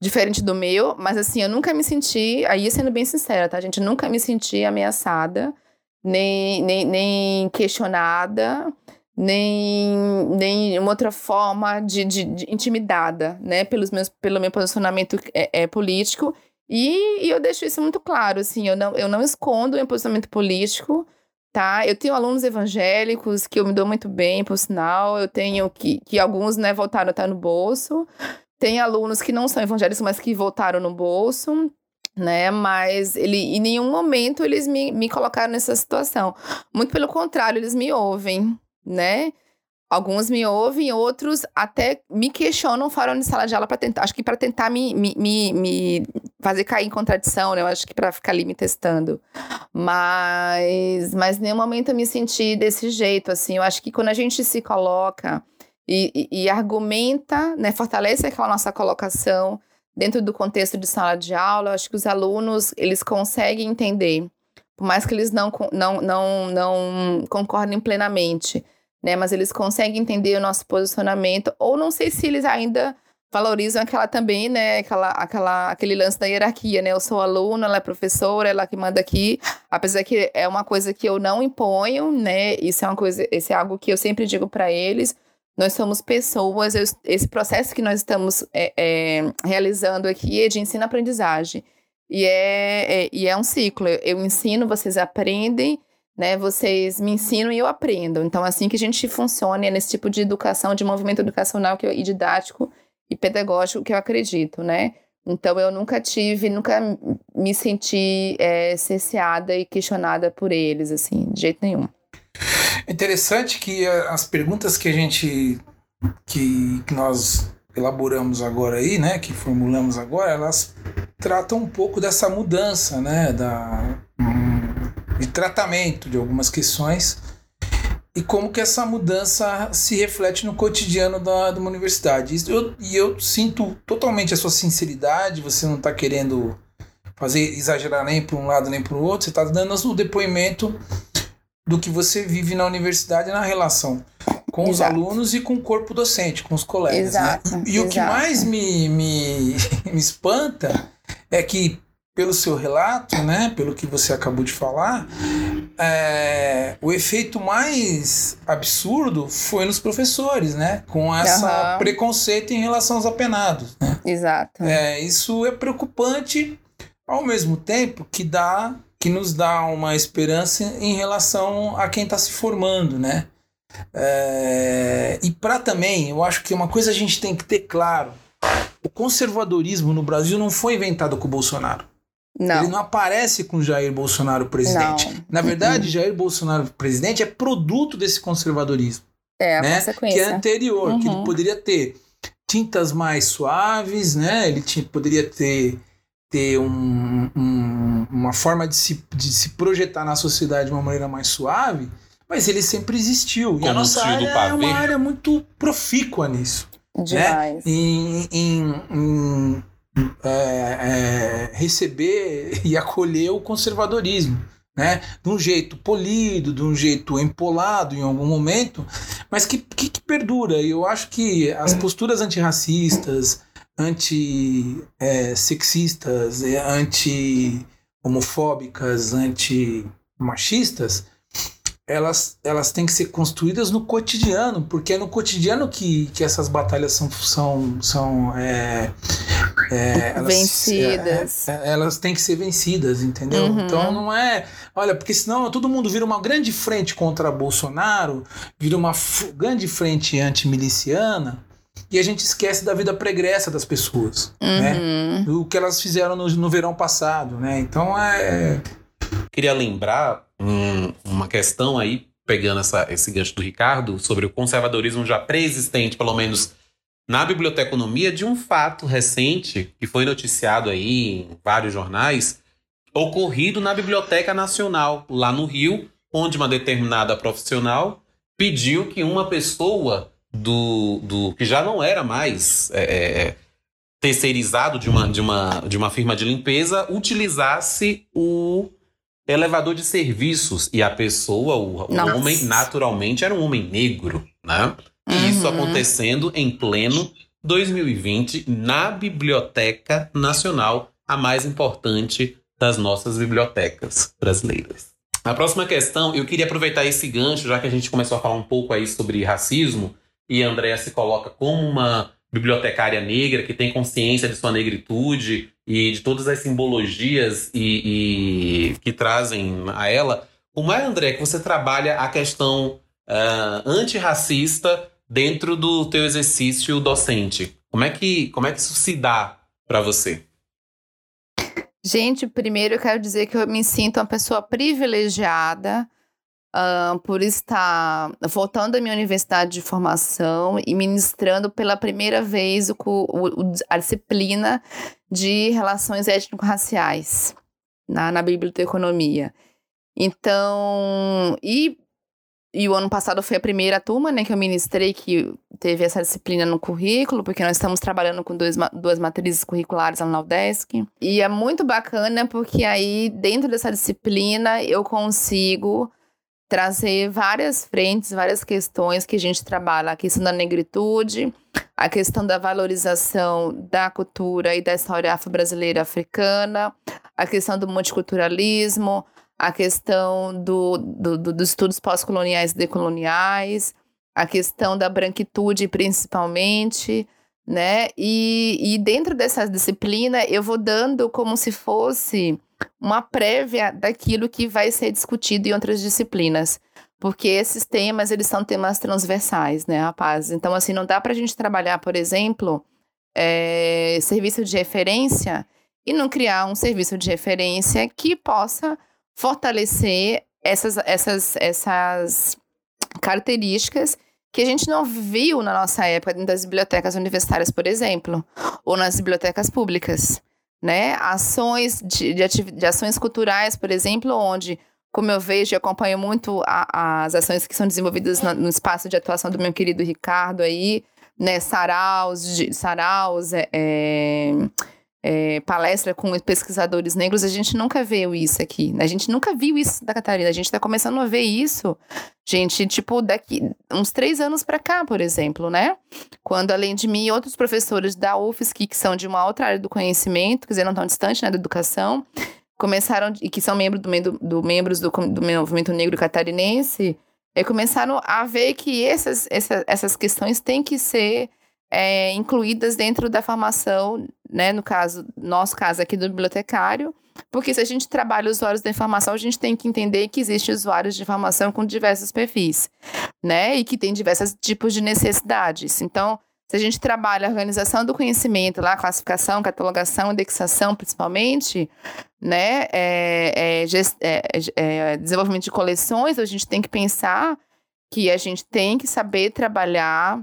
diferente do meu, mas assim, eu nunca me senti, aí sendo bem sincera, tá, gente? nunca me senti ameaçada, nem, nem, nem questionada, nem, nem uma outra forma de, de, de, intimidada, né, pelos meus, pelo meu posicionamento é, é político. E, e, eu deixo isso muito claro, assim, eu não, eu não escondo o meu posicionamento político, tá? Eu tenho alunos evangélicos que eu me dou muito bem, por sinal, eu tenho que, que alguns, né, voltaram a estar no bolso, tem alunos que não são evangélicos, mas que voltaram no bolso, né? Mas ele, em nenhum momento eles me, me colocaram nessa situação. Muito pelo contrário, eles me ouvem, né? Alguns me ouvem, outros até me questionam fora de sala de aula para tentar, acho que para tentar me, me, me, me, fazer cair em contradição, né? Eu acho que para ficar ali me testando. Mas, mas nenhum momento eu me senti desse jeito, assim. Eu acho que quando a gente se coloca e, e, e argumenta, né, fortalece aquela nossa colocação dentro do contexto de sala de aula, eu acho que os alunos, eles conseguem entender, por mais que eles não, não, não, não concordem plenamente, né? Mas eles conseguem entender o nosso posicionamento, ou não sei se eles ainda valorizam aquela também, né? Aquela, aquela, aquele lance da hierarquia, né? Eu sou aluna, ela é professora, ela que manda aqui. Apesar que é uma coisa que eu não imponho, né? Isso é uma coisa, isso é algo que eu sempre digo para eles. Nós somos pessoas, esse processo que nós estamos é, é, realizando aqui é de ensino-aprendizagem. E é, é, e é um ciclo. Eu ensino, vocês aprendem, né? Vocês me ensinam e eu aprendo. Então, assim que a gente funciona, é nesse tipo de educação, de movimento educacional que eu, e didático e pedagógico que eu acredito, né? Então, eu nunca tive, nunca me senti é, cerceada e questionada por eles, assim, de jeito nenhum. É interessante que as perguntas que a gente que, que nós elaboramos agora aí, né, que formulamos agora, elas tratam um pouco dessa mudança, né, da hum, de tratamento de algumas questões e como que essa mudança se reflete no cotidiano da, de uma universidade. Eu, e eu sinto totalmente a sua sinceridade, você não está querendo fazer exagerar nem para um lado nem para o outro, você está dando o depoimento do que você vive na universidade na relação com Exato. os alunos e com o corpo docente, com os colegas. Né? Exato. Né? E, e o que mais me, me, me espanta é que, pelo seu relato, né, pelo que você acabou de falar, é, o efeito mais absurdo foi nos professores, né? Com essa uhum. preconceito em relação aos apenados. Né? Exato. É, isso é preocupante ao mesmo tempo que dá que nos dá uma esperança em relação a quem está se formando, né? É, e para também, eu acho que uma coisa a gente tem que ter claro: o conservadorismo no Brasil não foi inventado com o Bolsonaro. Não. Ele não aparece com Jair Bolsonaro presidente. Não. Na verdade, Jair Bolsonaro presidente é produto desse conservadorismo. É, a né? consequência. Que é anterior, uhum. que ele uhum. poderia ter tintas mais suaves, né? Ele tinha, poderia ter ter um, um, uma forma de se, de se projetar na sociedade de uma maneira mais suave, mas ele sempre existiu. Como e a nossa área é uma área muito profícua nisso. Né? Demais. Né? Em, em, em é, é, receber e acolher o conservadorismo. Né? De um jeito polido, de um jeito empolado em algum momento, mas que, que, que perdura. E eu acho que as posturas antirracistas, anti-sexistas, é, anti-homofóbicas, anti-machistas, elas, elas têm que ser construídas no cotidiano, porque é no cotidiano que, que essas batalhas são, são, são é, é, elas, vencidas. É, é, elas têm que ser vencidas, entendeu? Uhum. Então não é. Olha, porque senão todo mundo vira uma grande frente contra Bolsonaro, vira uma grande frente antimiliciana e a gente esquece da vida pregressa das pessoas, né? uhum. né? O que elas fizeram no, no verão passado, né? Então é. Queria lembrar um, uma questão aí, pegando essa, esse gancho do Ricardo, sobre o conservadorismo já pré-existente, pelo menos na biblioteconomia de um fato recente que foi noticiado aí em vários jornais, ocorrido na Biblioteca Nacional, lá no Rio, onde uma determinada profissional pediu que uma pessoa do, do que já não era mais é, é, é terceirizado de uma, de, uma, de uma firma de limpeza utilizasse o elevador de serviços e a pessoa, o, o homem, naturalmente era um homem negro, né? Uhum. Isso acontecendo em pleno 2020 na Biblioteca Nacional, a mais importante das nossas bibliotecas brasileiras. A próxima questão, eu queria aproveitar esse gancho, já que a gente começou a falar um pouco aí sobre racismo, e a Andrea se coloca como uma bibliotecária negra que tem consciência de sua negritude e de todas as simbologias e, e que trazem a ela. Como é, André, que você trabalha a questão uh, antirracista dentro do teu exercício docente? Como é que, como é que isso se dá para você? Gente, primeiro eu quero dizer que eu me sinto uma pessoa privilegiada uh, por estar voltando à minha universidade de formação e ministrando pela primeira vez o, o, a disciplina de relações étnico-raciais na, na biblioteconomia. Então, e, e o ano passado foi a primeira turma né, que eu ministrei que teve essa disciplina no currículo, porque nós estamos trabalhando com dois, duas matrizes curriculares lá na UDESC. E é muito bacana porque aí, dentro dessa disciplina, eu consigo trazer várias frentes, várias questões que a gente trabalha, a questão da negritude, a questão da valorização da cultura e da história afro-brasileira africana, a questão do multiculturalismo, a questão do, do, do dos estudos pós-coloniais e decoloniais, a questão da branquitude principalmente, né? E, e dentro dessa disciplina eu vou dando como se fosse uma prévia daquilo que vai ser discutido em outras disciplinas. Porque esses temas, eles são temas transversais, né, rapaz? Então, assim, não dá para a gente trabalhar, por exemplo, é, serviço de referência e não criar um serviço de referência que possa fortalecer essas, essas, essas características que a gente não viu na nossa época dentro das bibliotecas universitárias, por exemplo, ou nas bibliotecas públicas né? Ações de, de, de ações culturais, por exemplo, onde, como eu vejo e acompanho muito a, as ações que são desenvolvidas no, no, espaço de atuação do meu querido Ricardo aí, né? Saraus, de, saraus, é, é é, palestra com pesquisadores negros, a gente nunca viu isso aqui. A gente nunca viu isso da Catarina. A gente está começando a ver isso, gente, tipo, daqui uns três anos para cá, por exemplo, né? Quando, além de mim, outros professores da UFSC, que são de uma outra área do conhecimento, quer dizer, não tão distante, né, da educação, começaram, e que são membros do, do, membros do, do movimento negro catarinense, e começaram a ver que essas, essas, essas questões têm que ser é, incluídas dentro da formação, né, no caso, nosso caso aqui do bibliotecário, porque se a gente trabalha usuários da informação, a gente tem que entender que existem usuários de informação com diversos perfis, né, e que tem diversos tipos de necessidades. Então, se a gente trabalha a organização do conhecimento, lá, classificação, catalogação, indexação, principalmente, né, é, é, é, é, desenvolvimento de coleções, a gente tem que pensar que a gente tem que saber trabalhar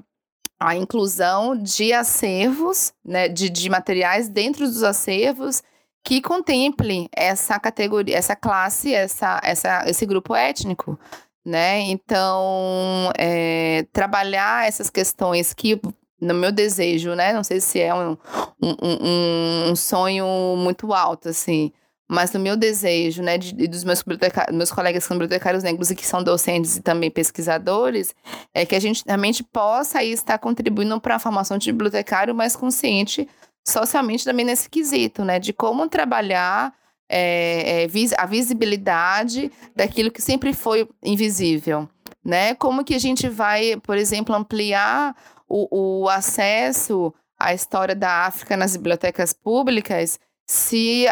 a inclusão de acervos, né, de, de materiais dentro dos acervos que contemple essa categoria, essa classe, essa, essa, esse grupo étnico, né? Então, é, trabalhar essas questões que, no meu desejo, né? Não sei se é um, um, um, um sonho muito alto, assim, mas no meu desejo, né, de, dos meus, meus colegas que são bibliotecários negros e que são docentes e também pesquisadores, é que a gente realmente possa aí estar contribuindo para a formação de bibliotecário mais consciente socialmente também nesse quesito, né, de como trabalhar é, é, a visibilidade daquilo que sempre foi invisível, né, como que a gente vai, por exemplo, ampliar o, o acesso à história da África nas bibliotecas públicas se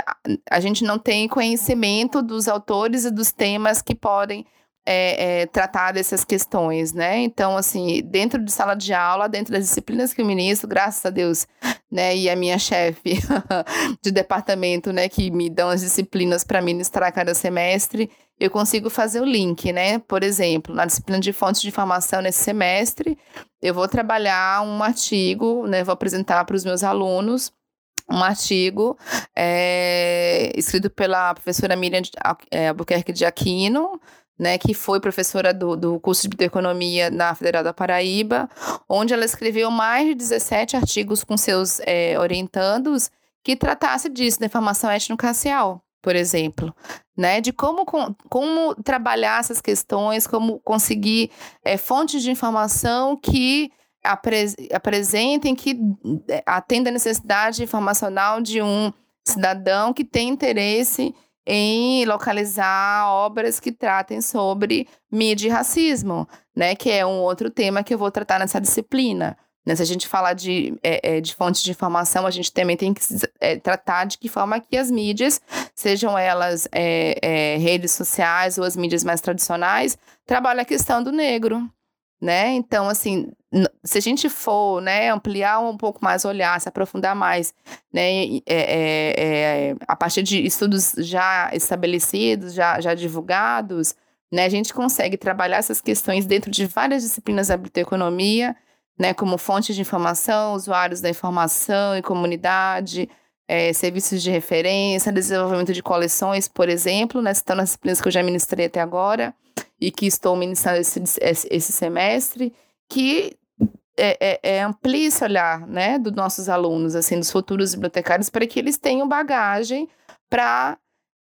a gente não tem conhecimento dos autores e dos temas que podem é, é, tratar dessas questões, né? Então, assim, dentro de sala de aula, dentro das disciplinas que eu ministro, graças a Deus, né? E a minha chefe de departamento, né, que me dão as disciplinas para ministrar cada semestre, eu consigo fazer o link, né? Por exemplo, na disciplina de fontes de informação nesse semestre, eu vou trabalhar um artigo, né? Vou apresentar para os meus alunos um artigo é, escrito pela professora Miriam é, Albuquerque de Aquino, né, que foi professora do, do curso de Bioeconomia na Federal da Paraíba, onde ela escreveu mais de 17 artigos com seus é, orientandos que tratasse disso, da informação étnico-racial, por exemplo, né, de como, como trabalhar essas questões, como conseguir é, fontes de informação que apres apresentem, que é, atendam a necessidade informacional de um cidadão que tem interesse em localizar obras que tratem sobre mídia e racismo, né? Que é um outro tema que eu vou tratar nessa disciplina. Né? Se a gente falar de, é, é, de fontes de informação, a gente também tem que é, tratar de que forma que as mídias, sejam elas é, é, redes sociais ou as mídias mais tradicionais, trabalham a questão do negro, né? Então, assim, se a gente for, né, ampliar um pouco mais, olhar, se aprofundar mais, né, é, é, é, a partir de estudos já estabelecidos, já, já divulgados, né, a gente consegue trabalhar essas questões dentro de várias disciplinas da biblioteconomia, né, como fonte de informação, usuários da informação e comunidade, é, serviços de referência, desenvolvimento de coleções, por exemplo, né, estão nas disciplinas que eu já ministrei até agora, e que estou ministrando esse, esse semestre, que é, é, é amplia esse olhar né, dos nossos alunos, assim, dos futuros bibliotecários, para que eles tenham bagagem para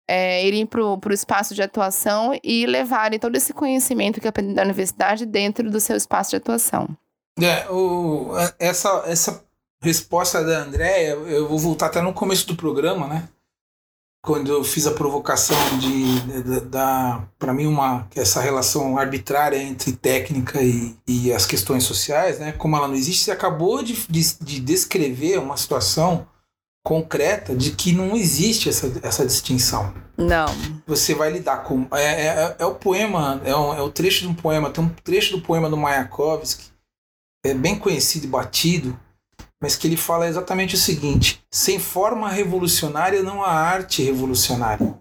é, irem para o espaço de atuação e levarem todo esse conhecimento que aprendem da universidade dentro do seu espaço de atuação. É, o, essa, essa resposta da Andréia, eu vou voltar até no começo do programa, né? quando eu fiz a provocação de, de, da para mim uma essa relação arbitrária entre técnica e, e as questões sociais né? Como ela não existe você acabou de, de, de, descrever uma situação concreta de que não existe essa, essa distinção. Não. Você vai lidar com é, é, é o poema é, um, é o trecho de um poema tem um trecho do poema do Mayakovsky é bem conhecido e batido mas que ele fala exatamente o seguinte: sem forma revolucionária não há arte revolucionária.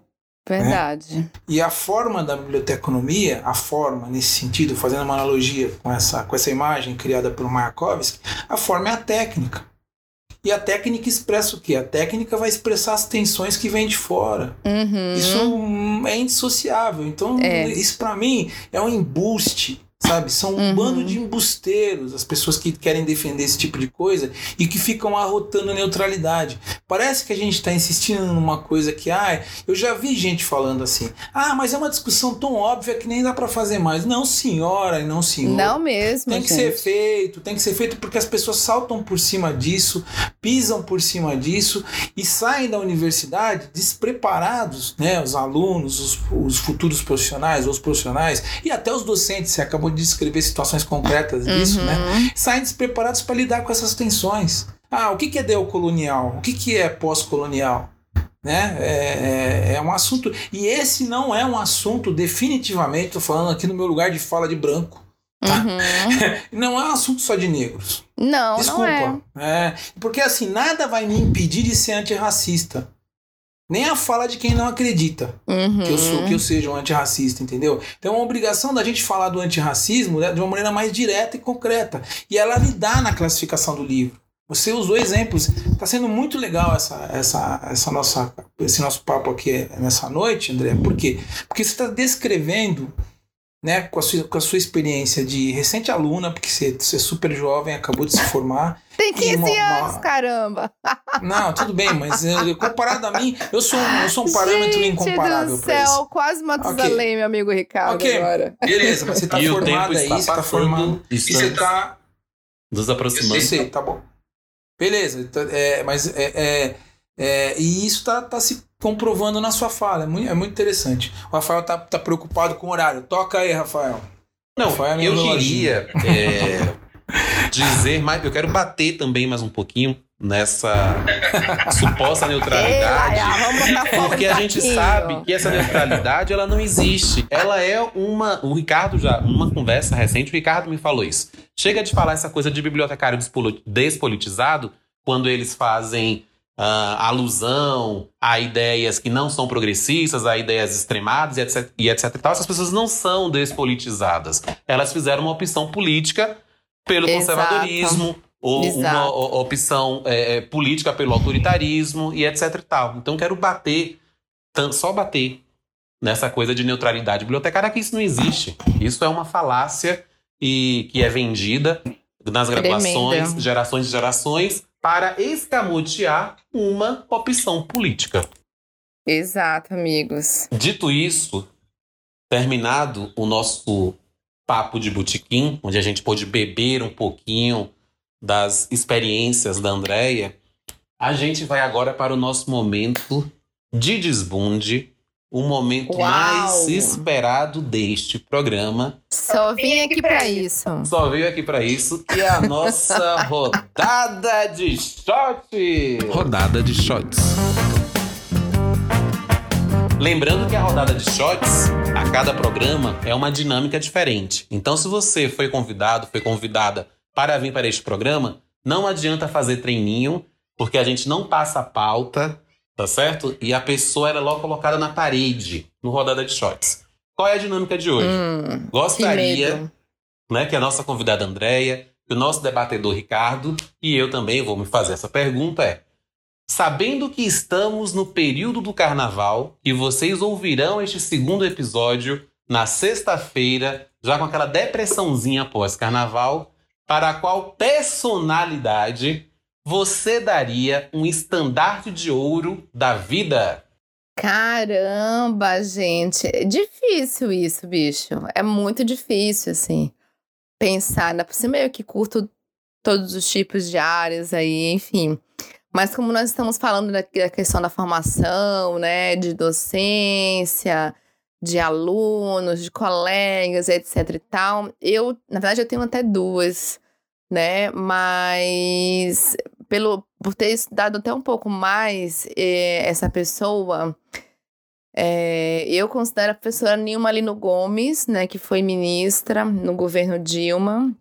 Verdade. Né? E a forma da biblioteconomia, a forma nesse sentido, fazendo uma analogia com essa, com essa imagem criada por Mayakovsky, a forma é a técnica. E a técnica expressa o quê? A técnica vai expressar as tensões que vêm de fora. Uhum. Isso é indissociável. Então, é. isso para mim é um embuste sabe? São um uhum. bando de embusteiros, as pessoas que querem defender esse tipo de coisa e que ficam arrotando neutralidade. Parece que a gente está insistindo numa coisa que, ah, eu já vi gente falando assim, ah, mas é uma discussão tão óbvia que nem dá para fazer mais. Não, senhora e não senhor. Não mesmo. Tem que gente. ser feito, tem que ser feito porque as pessoas saltam por cima disso, pisam por cima disso e saem da universidade despreparados, né? Os alunos, os, os futuros profissionais, os profissionais e até os docentes, você acabou de descrever situações concretas disso, né? uhum. né? Saem despreparados para lidar com essas tensões. Ah, o que, que é neocolonial? O que, que é pós-colonial? Né? É, é, é, um assunto. E esse não é um assunto, definitivamente, estou falando aqui no meu lugar de fala de branco. Tá? Uhum. não é um assunto só de negros. Não, Desculpa. não é. é. Porque assim, nada vai me impedir de ser antirracista nem a fala de quem não acredita uhum. que, eu sou, que eu seja um antirracista, entendeu? Então é uma obrigação da gente falar do antirracismo né, de uma maneira mais direta e concreta. E ela lidar na classificação do livro. Você usou exemplos. Está sendo muito legal essa, essa, essa nossa, esse nosso papo aqui nessa noite, André. Por quê? Porque você está descrevendo né, com a, sua, com a sua experiência de recente aluna, porque você, você é super jovem, acabou de se formar. Tem 15 uma, anos, uma... caramba! Não, tudo bem, mas eh, comparado a mim, eu sou, eu sou um parâmetro Gente incomparável. do céu, quase Matusalém, okay. meu amigo Ricardo, okay. agora. Beleza, mas você tá formado aí, você tá formado. E você tá... Nos aproximando. Eu sei, tá bom. Beleza, então, é, mas é, é, é, e isso tá, tá se comprovando na sua fala. É muito, é muito interessante. O Rafael tá, tá preocupado com o horário. Toca aí, Rafael. Não, Rafael é eu queria é, dizer mais. Eu quero bater também mais um pouquinho nessa suposta neutralidade. Ei, porque a gente sabe que essa neutralidade ela não existe. Ela é uma. O Ricardo já, numa conversa recente, o Ricardo me falou isso. Chega de falar essa coisa de bibliotecário despolitizado quando eles fazem uh, alusão a ideias que não são progressistas, a ideias extremadas e etc, e etc e tal, essas pessoas não são despolitizadas. Elas fizeram uma opção política pelo Exato. conservadorismo, ou Exato. uma opção é, é, política pelo autoritarismo e etc e tal. Então quero bater, só bater nessa coisa de neutralidade bibliotecária que isso não existe. Isso é uma falácia e que é vendida nas graduações, Tremenda. gerações e gerações, para escamotear uma opção política. Exato, amigos. Dito isso, terminado o nosso papo de botequim, onde a gente pôde beber um pouquinho das experiências da Andrea, a gente vai agora para o nosso momento de desbunde, o momento Uau! mais esperado deste programa. Só vim aqui pra isso. Só veio aqui para isso e é a nossa rodada de shot. Rodada de shots. Lembrando que a rodada de shots, a cada programa, é uma dinâmica diferente. Então, se você foi convidado, foi convidada para vir para este programa, não adianta fazer treininho, porque a gente não passa a pauta, tá certo? E a pessoa ela é logo colocada na parede no rodada de shots. Qual é a dinâmica de hoje? Hum, que Gostaria medo. né, que a nossa convidada Andréia, que o nosso debatedor Ricardo e eu também vou me fazer essa pergunta é: sabendo que estamos no período do carnaval e vocês ouvirão este segundo episódio na sexta-feira, já com aquela depressãozinha pós-carnaval, para qual personalidade você daria um estandarte de ouro da vida? Caramba, gente. É difícil isso, bicho. É muito difícil, assim. Pensar. Por cima eu que curto todos os tipos de áreas aí, enfim. Mas como nós estamos falando da, da questão da formação, né, de docência, de alunos, de colegas, etc e tal, eu, na verdade, eu tenho até duas, né, mas pelo, por ter estudado até um pouco mais eh, essa pessoa, eh, eu considero a professora Nilma Lino Gomes, né, que foi ministra no governo Dilma,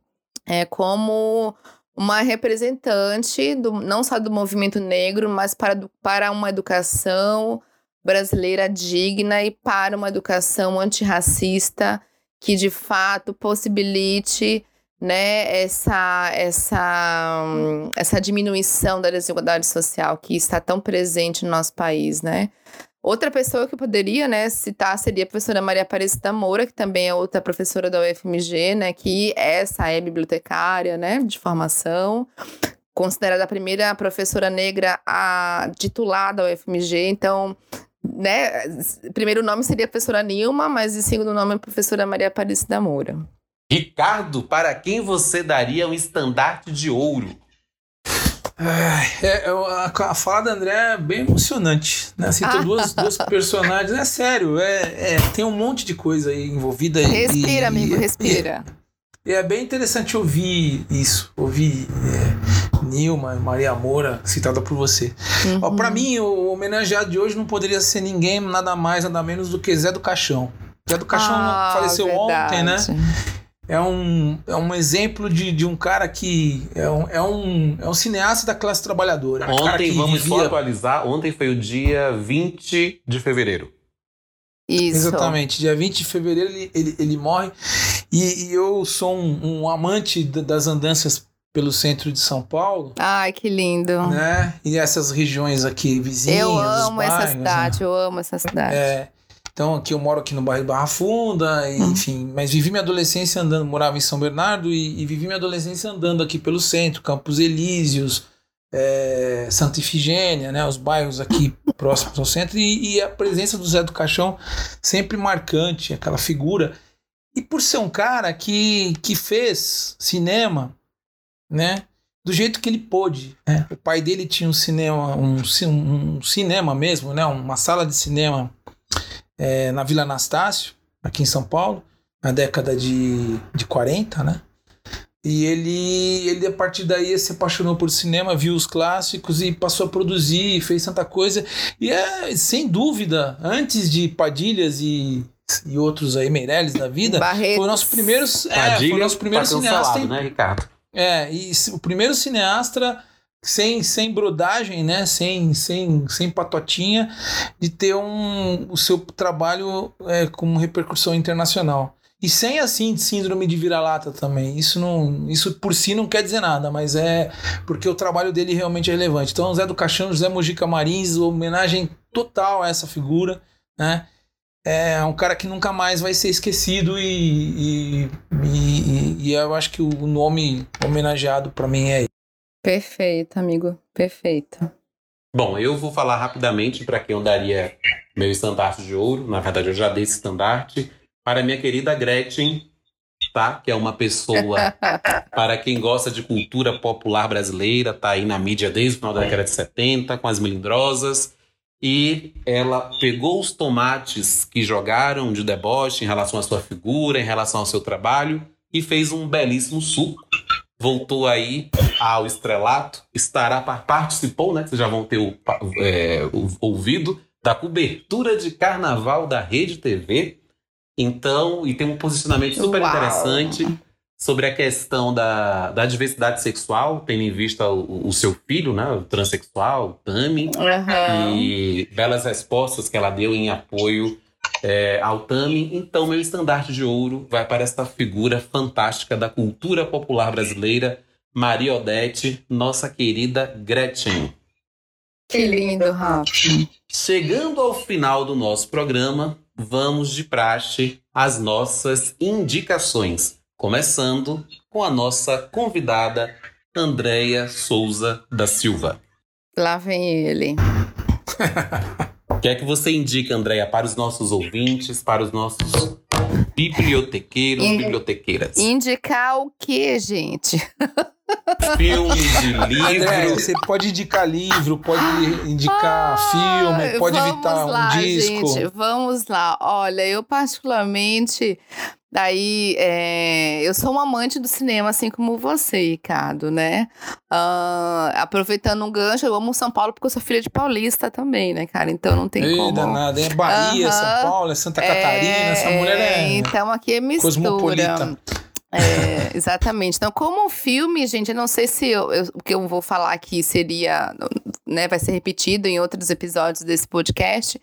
eh, como uma representante do, não só do movimento negro, mas para, do- para uma educação brasileira digna e para uma educação antirracista que de fato possibilite né, essa, essa, essa diminuição da desigualdade social que está tão presente no nosso país, né? Outra pessoa que eu poderia, né, citar seria a professora Maria Aparecida Moura, que também é outra professora da UFMG, né, que essa é bibliotecária, né, de formação, considerada a primeira professora negra a titular da UFMG, então, né, primeiro nome seria a professora Nilma, mas o segundo nome é a professora Maria Aparecida Moura. Ricardo, para quem você daria um estandarte de ouro? É, é, a, a fala da André é bem emocionante, né? Assim, tem Ah. duas, duas personagens, é sério, é, é, tem um monte de coisa aí envolvida. Respira, e- amigo, e- respira. E é bem interessante ouvir isso, ouvir é, Nilma, Maria Moura, citada por você. Uhum. pra mim, o homenageado de hoje não poderia ser ninguém, nada mais, nada menos do que Zé do Caixão. Zé do Caixão Ah, faleceu ontem, né? É um, é um exemplo de, de um cara que é um, é, um, é um cineasta da classe trabalhadora. Cara Ontem, que vamos só vivia- atualizar, ontem foi o dia 20 de fevereiro. Isso. Exatamente, dia 20 de fevereiro ele, ele, ele morre. E, e eu sou um, um amante da- das andanças pelo centro de São Paulo, Ai, que lindo. né? E essas regiões aqui vizinhas. eu amo essa bairros, né? cidade, eu amo essa cidade. É, então aqui eu moro aqui no bairro Barra Funda, e, Uhum. enfim, mas vivi minha adolescência andando, morava em São Bernardo e, e vivi minha adolescência andando aqui pelo centro, Campos Elíseos, é, Santa Ifigênia, né, os bairros aqui próximos ao centro, e, e a presença do Zé do Caixão sempre marcante, aquela figura. E por ser um cara que, que fez cinema, né, do jeito que ele pôde. Né? O pai dele tinha um cinema, um, um cinema mesmo, né, uma sala de cinema é, na Vila Anastácio, aqui em São Paulo, na década de, de 40, né? E ele, ele, a partir daí, se apaixonou por cinema, viu os clássicos e passou a produzir, fez tanta coisa. E é, sem dúvida, antes de Padilhas e, e outros aí, Meirelles da vida, Barretos. foi o nosso primeiro, é, foi o nosso primeiro tá cineasta. em- né, Ricardo? é, e o primeiro cineasta sem, sem brodagem, né? Sem, sem, sem patotinha, de ter um, o seu trabalho é, com repercussão internacional. e sem assim síndrome de vira-lata também. Isso não, isso por si não quer dizer nada, mas é porque o trabalho dele realmente é relevante. Então, Zé do Caixão, José Mojica Marins, homenagem total a essa figura, né? É um cara que nunca mais vai ser esquecido e, e, e, e eu acho que o nome homenageado para mim é ele. Perfeito, amigo, perfeito. Bom, eu vou falar rapidamente para quem eu daria meu estandarte de ouro. Na verdade, eu já dei esse estandarte para minha querida Gretchen, tá? Que é uma pessoa para quem gosta de cultura popular brasileira, tá aí na mídia desde o final da década de 70, com as melindrosas. E ela pegou os tomates que jogaram de deboche em relação à sua figura, em relação ao seu trabalho, e fez um belíssimo suco. Voltou aí ao estrelato, estará participou, né? Vocês já vão ter o, é, o ouvido da cobertura de carnaval da Rede TV então, e tem um posicionamento super Uau. interessante sobre a questão da, da diversidade sexual, tendo em vista o, o seu filho, né, o transexual, Tami, uhum. e belas respostas que ela deu em apoio é. Então, meu estandarte de ouro vai para esta figura fantástica da cultura popular brasileira, Maria Odete, nossa querida Gretchen. Que lindo, Rafa. Chegando ao final do nosso programa, vamos de praxe às nossas indicações, começando com a nossa convidada Andréia Souza da Silva. Lá vem ele. O que é que você indica, Andréia, para os nossos ouvintes, para os nossos bibliotequeiros, bibliotequeiras? Indicar o quê, gente? Filme de livro. André, você pode indicar livro, pode indicar ah, filme, pode evitar um disco. Gente, vamos lá. Olha, eu particularmente. Daí, é, eu sou um amante do cinema, assim como você, Ricardo, né? Uh, aproveitando um gancho, eu amo São Paulo porque eu sou filha de paulista também, né, cara? Então não tem Ei, como. Danada. É Bahia, São Paulo, é Santa Catarina, é, essa mulher é. Então aqui é mistura. Cosmopolita. É, exatamente. Então, como um filme, gente, eu não sei se eu, eu, o que eu vou falar aqui seria, né, vai ser repetido em outros episódios desse podcast,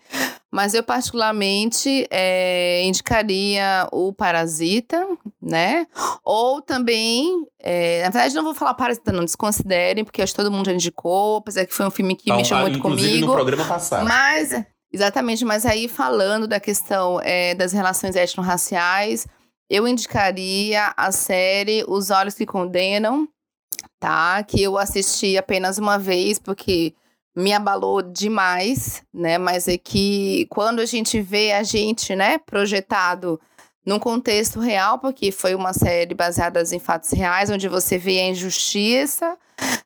mas eu particularmente é, indicaria o Parasita, né? Ou também, é, na verdade, não vou falar Parasita, não desconsiderem, porque acho que todo mundo já indicou, apesar que foi um filme que então, mexeu muito inclusive comigo. no programa passado. Mas, exatamente, mas aí falando da questão é, das relações étnico-raciais eu indicaria a série Os Olhos que Condenam, tá? Que eu assisti apenas uma vez, porque me abalou demais, né? Mas é que quando a gente vê a gente, né, projetado num contexto real, porque foi uma série baseada em fatos reais, onde você vê a injustiça,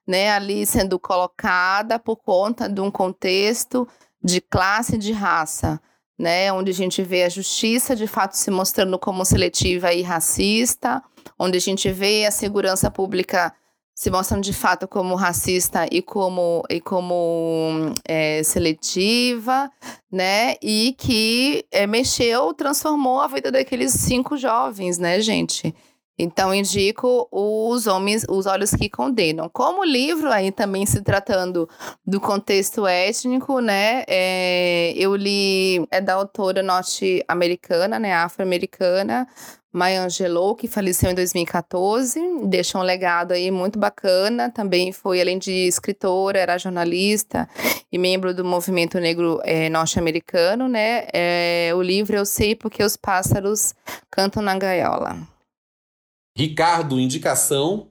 né, ali sendo colocada por conta de um contexto de classe e de raça né, onde a gente vê a justiça de fato se mostrando como seletiva e racista, onde a gente vê a segurança pública se mostrando de fato como racista e como, e como é, seletiva, né? E que é, mexeu, transformou a vida daqueles cinco jovens, né, gente? Então, indico os homens, os olhos que condenam. Como livro, aí também se tratando do contexto étnico, né? É, eu li, é da autora norte-americana, né? Afro-americana, Maya Angelou, que faleceu em 2014, deixa um legado aí muito bacana. Também foi, além de escritora, era jornalista e membro do movimento negro é, norte-americano, né? É, o livro Eu Sei Porque os Pássaros Cantam na Gaiola. Ricardo, indicação.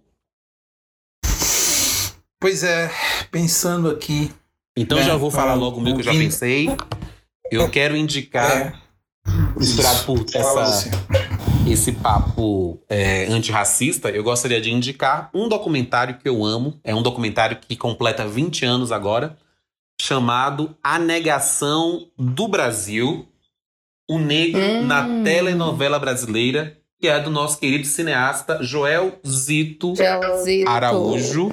Pois é, pensando aqui. Então né, já vou falar logo o meu que eu já pensei. Eu quero indicar, é, inspirado por essa, esse papo é, antirracista, eu gostaria de indicar um documentário que eu amo. É um documentário que completa 20 anos agora, chamado A Negação do Brasil. O negro hum. na telenovela brasileira que é do nosso querido cineasta Joel Zito, Zito Araújo,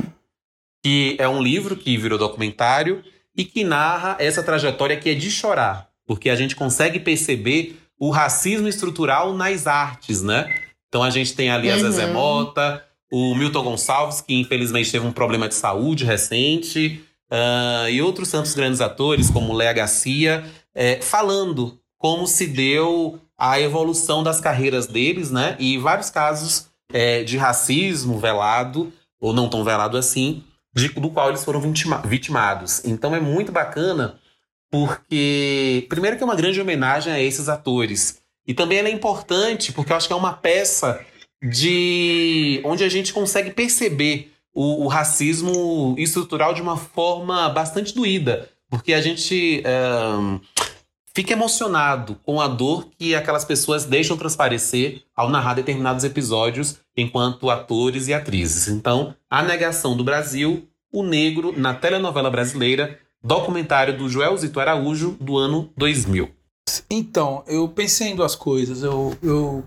que é um livro que virou documentário e que narra essa trajetória que é de chorar, porque a gente consegue perceber o racismo estrutural nas artes, né? Então a gente tem ali uhum. a Zezé Mota, o Milton Gonçalves, que infelizmente teve um problema de saúde recente, uh, e outros tantos grandes atores, como Léa Garcia, é, falando como se deu a evolução das carreiras deles, né? E vários casos é, de racismo velado, ou não tão velado assim, de, do qual eles foram vitima, vitimados. Então é muito bacana, porque, primeiro, que é uma grande homenagem a esses atores. E também ela é importante, porque eu acho que é uma peça de onde a gente consegue perceber o, o racismo estrutural de uma forma bastante doída. Porque a gente. É, fica emocionado com a dor que aquelas pessoas deixam transparecer ao narrar determinados episódios enquanto atores e atrizes. Então, A Negação do Brasil, O Negro na telenovela brasileira, documentário do Joel Zito Araújo, do ano 2000. Então, eu pensei em duas coisas. Eu, eu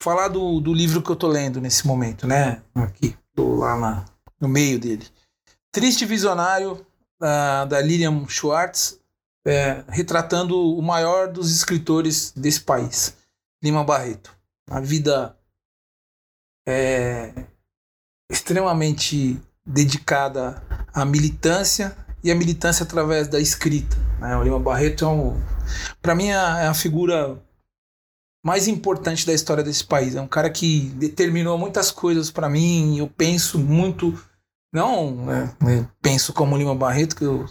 falar do, do livro que eu tô lendo nesse momento, né? Aqui, tô lá na, no meio dele. Triste Visionário, da, da Lilian Schwartz, é, retratando o maior dos escritores desse país, Lima Barreto. A vida é, extremamente dedicada à militância e a militância através da escrita. Né? O Lima Barreto é, um, para mim, é, é a figura mais importante da história desse país. É um cara que determinou muitas coisas para mim. Eu penso muito, não né, penso como Lima Barreto, que eu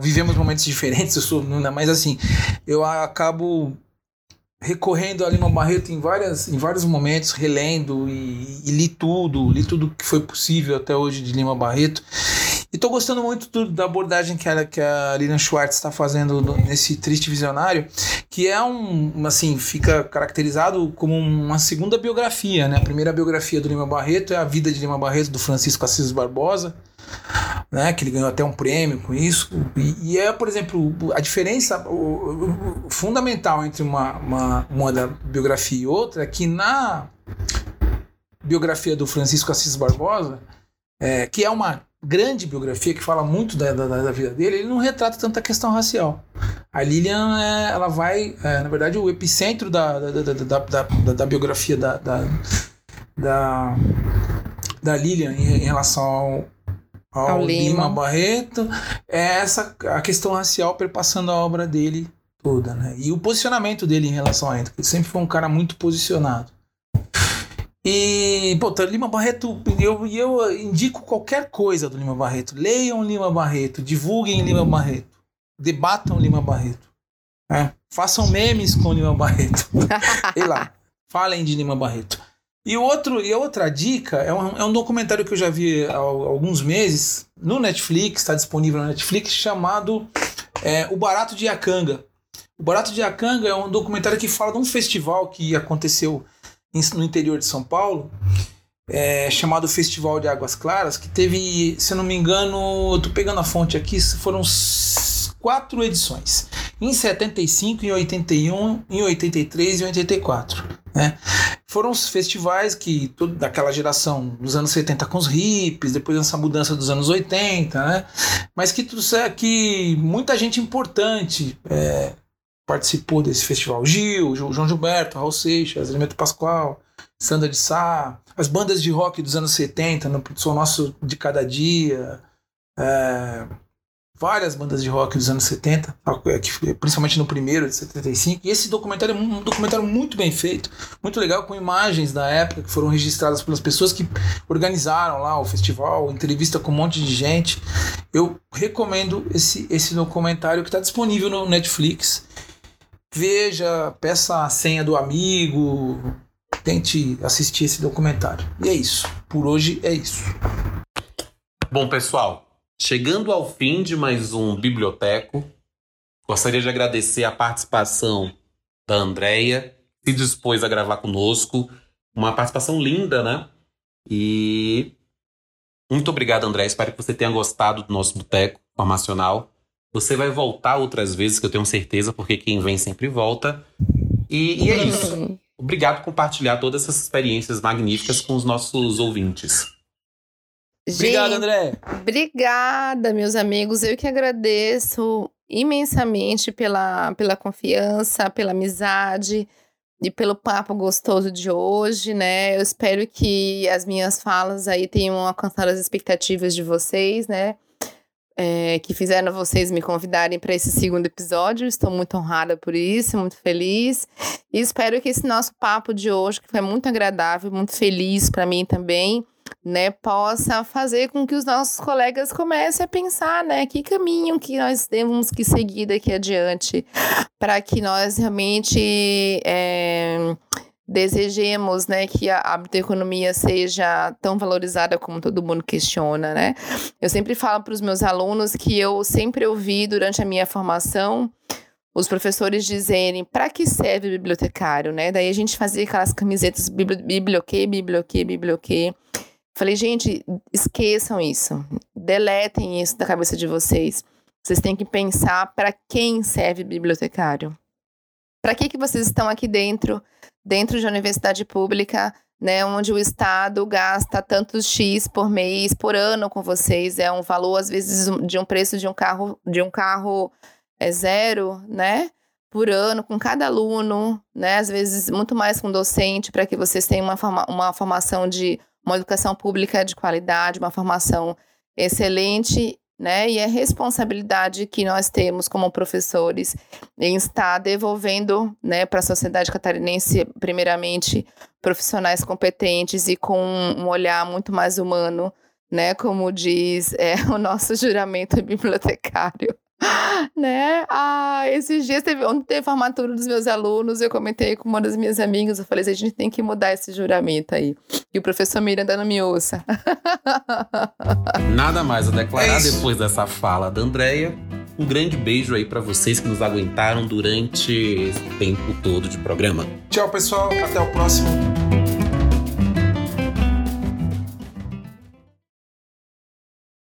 vivemos momentos diferentes, eu sou, mas assim, eu acabo recorrendo a Lima Barreto em, várias, em vários momentos, relendo e, e, li tudo, li tudo que foi possível até hoje de Lima Barreto. E estou gostando muito do, da abordagem que a, que a Lina Schwartz está fazendo nesse Triste Visionário, que é um, assim, fica caracterizado como uma segunda biografia, né? A primeira biografia do Lima Barreto é a vida de Lima Barreto, do Francisco Assis Barbosa, né, que ele ganhou até um prêmio com isso. E, e é, por exemplo, a diferença o, o, fundamental entre uma, uma, uma da biografia e outra é que na biografia do Francisco Assis Barbosa, é, que é uma grande biografia que fala muito da, da, da, vida dele, ele não retrata tanta questão racial. A Lilian, é, ela vai, é, na verdade, o epicentro da, da, biografia da, da, da, da Lilian em, em relação ao, ao, Lima. Lima Barreto, é essa a questão racial perpassando a obra dele toda, né? E o posicionamento dele em relação a ele, ele sempre foi um cara muito posicionado. E, pô, tá, Lima Barreto, eu, eu indico qualquer coisa do Lima Barreto. Leiam Lima Barreto, divulguem Lima Barreto, debatam Lima Barreto. Né? Façam memes com Lima Barreto. Sei lá, falem de Lima Barreto. E, outro, e outra dica é um, é um documentário que eu já vi há, alguns meses no Netflix, está disponível no Netflix, chamado é, O Barato de Iacanga. O Barato de Iacanga é um documentário que fala de um festival que aconteceu no interior de São Paulo, é, chamado Festival de Águas Claras, que teve, se eu não me engano, tô pegando a fonte aqui, foram quatro edições. Em 75, em 81, em 83 e 84. Né? Foram os festivais que, todo, daquela geração dos anos 70 com os hippies, depois essa mudança dos anos 80, né? mas que, que muita gente importante é, participou desse festival. Gil, João Gilberto, Raul Seixas, Elemento Pascoal, Sandra de Sá, as bandas de rock dos anos 70, no Sou Nosso de Cada Dia, é, várias bandas de rock dos anos 70, principalmente no primeiro, de 75. E esse documentário é um documentário muito bem feito, muito legal, com imagens da época que foram registradas pelas pessoas que organizaram lá o festival, entrevista com um monte de gente. Eu recomendo esse, esse documentário que está disponível no Netflix. Veja, peça a senha do amigo, tente assistir esse documentário. E é isso. Por hoje é isso. Bom, pessoal, Chegando ao fim de mais um Biblioteco, gostaria de agradecer a participação da Andrea, que se dispôs a gravar conosco. Uma participação linda, né? E muito obrigado, André. Espero que você tenha gostado do nosso boteco formacional. Você vai voltar outras vezes, que eu tenho certeza, porque quem vem sempre volta. E, e é isso. Obrigado por compartilhar todas essas experiências magníficas com os nossos ouvintes. Obrigado, André. Obrigada, meus amigos. Eu que agradeço imensamente pela, pela confiança, pela amizade e pelo papo gostoso de hoje, né? Eu espero que as minhas falas aí tenham alcançado as expectativas de vocês, né? é, que fizeram vocês me convidarem para esse segundo episódio. Estou muito honrada por isso, muito feliz. E espero que esse nosso papo de hoje, que foi muito agradável, muito feliz para mim também, né, possa fazer com que os nossos colegas comecem a pensar, né, que caminho que nós temos que seguir daqui adiante para que nós realmente é, desejemos, né, que a, a seja tão valorizada como todo mundo questiona, né? Eu sempre falo para os meus alunos que eu sempre ouvi durante a minha formação os professores dizerem para que serve bibliotecário, né? Daí a gente fazia aquelas camisetas biblioquê, biblioquê, biblioquê. Falei, gente, esqueçam isso. Deletem isso da cabeça de vocês. Vocês têm que pensar para quem serve bibliotecário. Para que, que vocês estão aqui dentro? dentro de uma universidade pública, né, onde o Estado gasta tantos X por mês, por ano com vocês, é um valor, às vezes, de um preço de um carro, de um carro é zero, né? Por ano, com cada aluno, né? Às vezes, muito mais com docente, para que vocês tenham uma, forma, uma formação de uma educação pública de qualidade, uma formação excelente né? E a responsabilidade que nós temos como professores em estar devolvendo, né, para a sociedade catarinense, primeiramente, profissionais competentes e com um olhar muito mais humano, né? Como diz é, o nosso juramento bibliotecário. Né? Ah, esses dias teve, ontem teve a formatura dos meus alunos, eu comentei com uma das minhas amigas, eu falei assim, a gente tem que mudar esse juramento aí. E o professor Miranda não me ouça. Nada mais a declarar é depois dessa fala da Andrea. Um grande beijo aí para vocês que nos aguentaram durante esse tempo todo de programa. Tchau, pessoal. Até o próximo.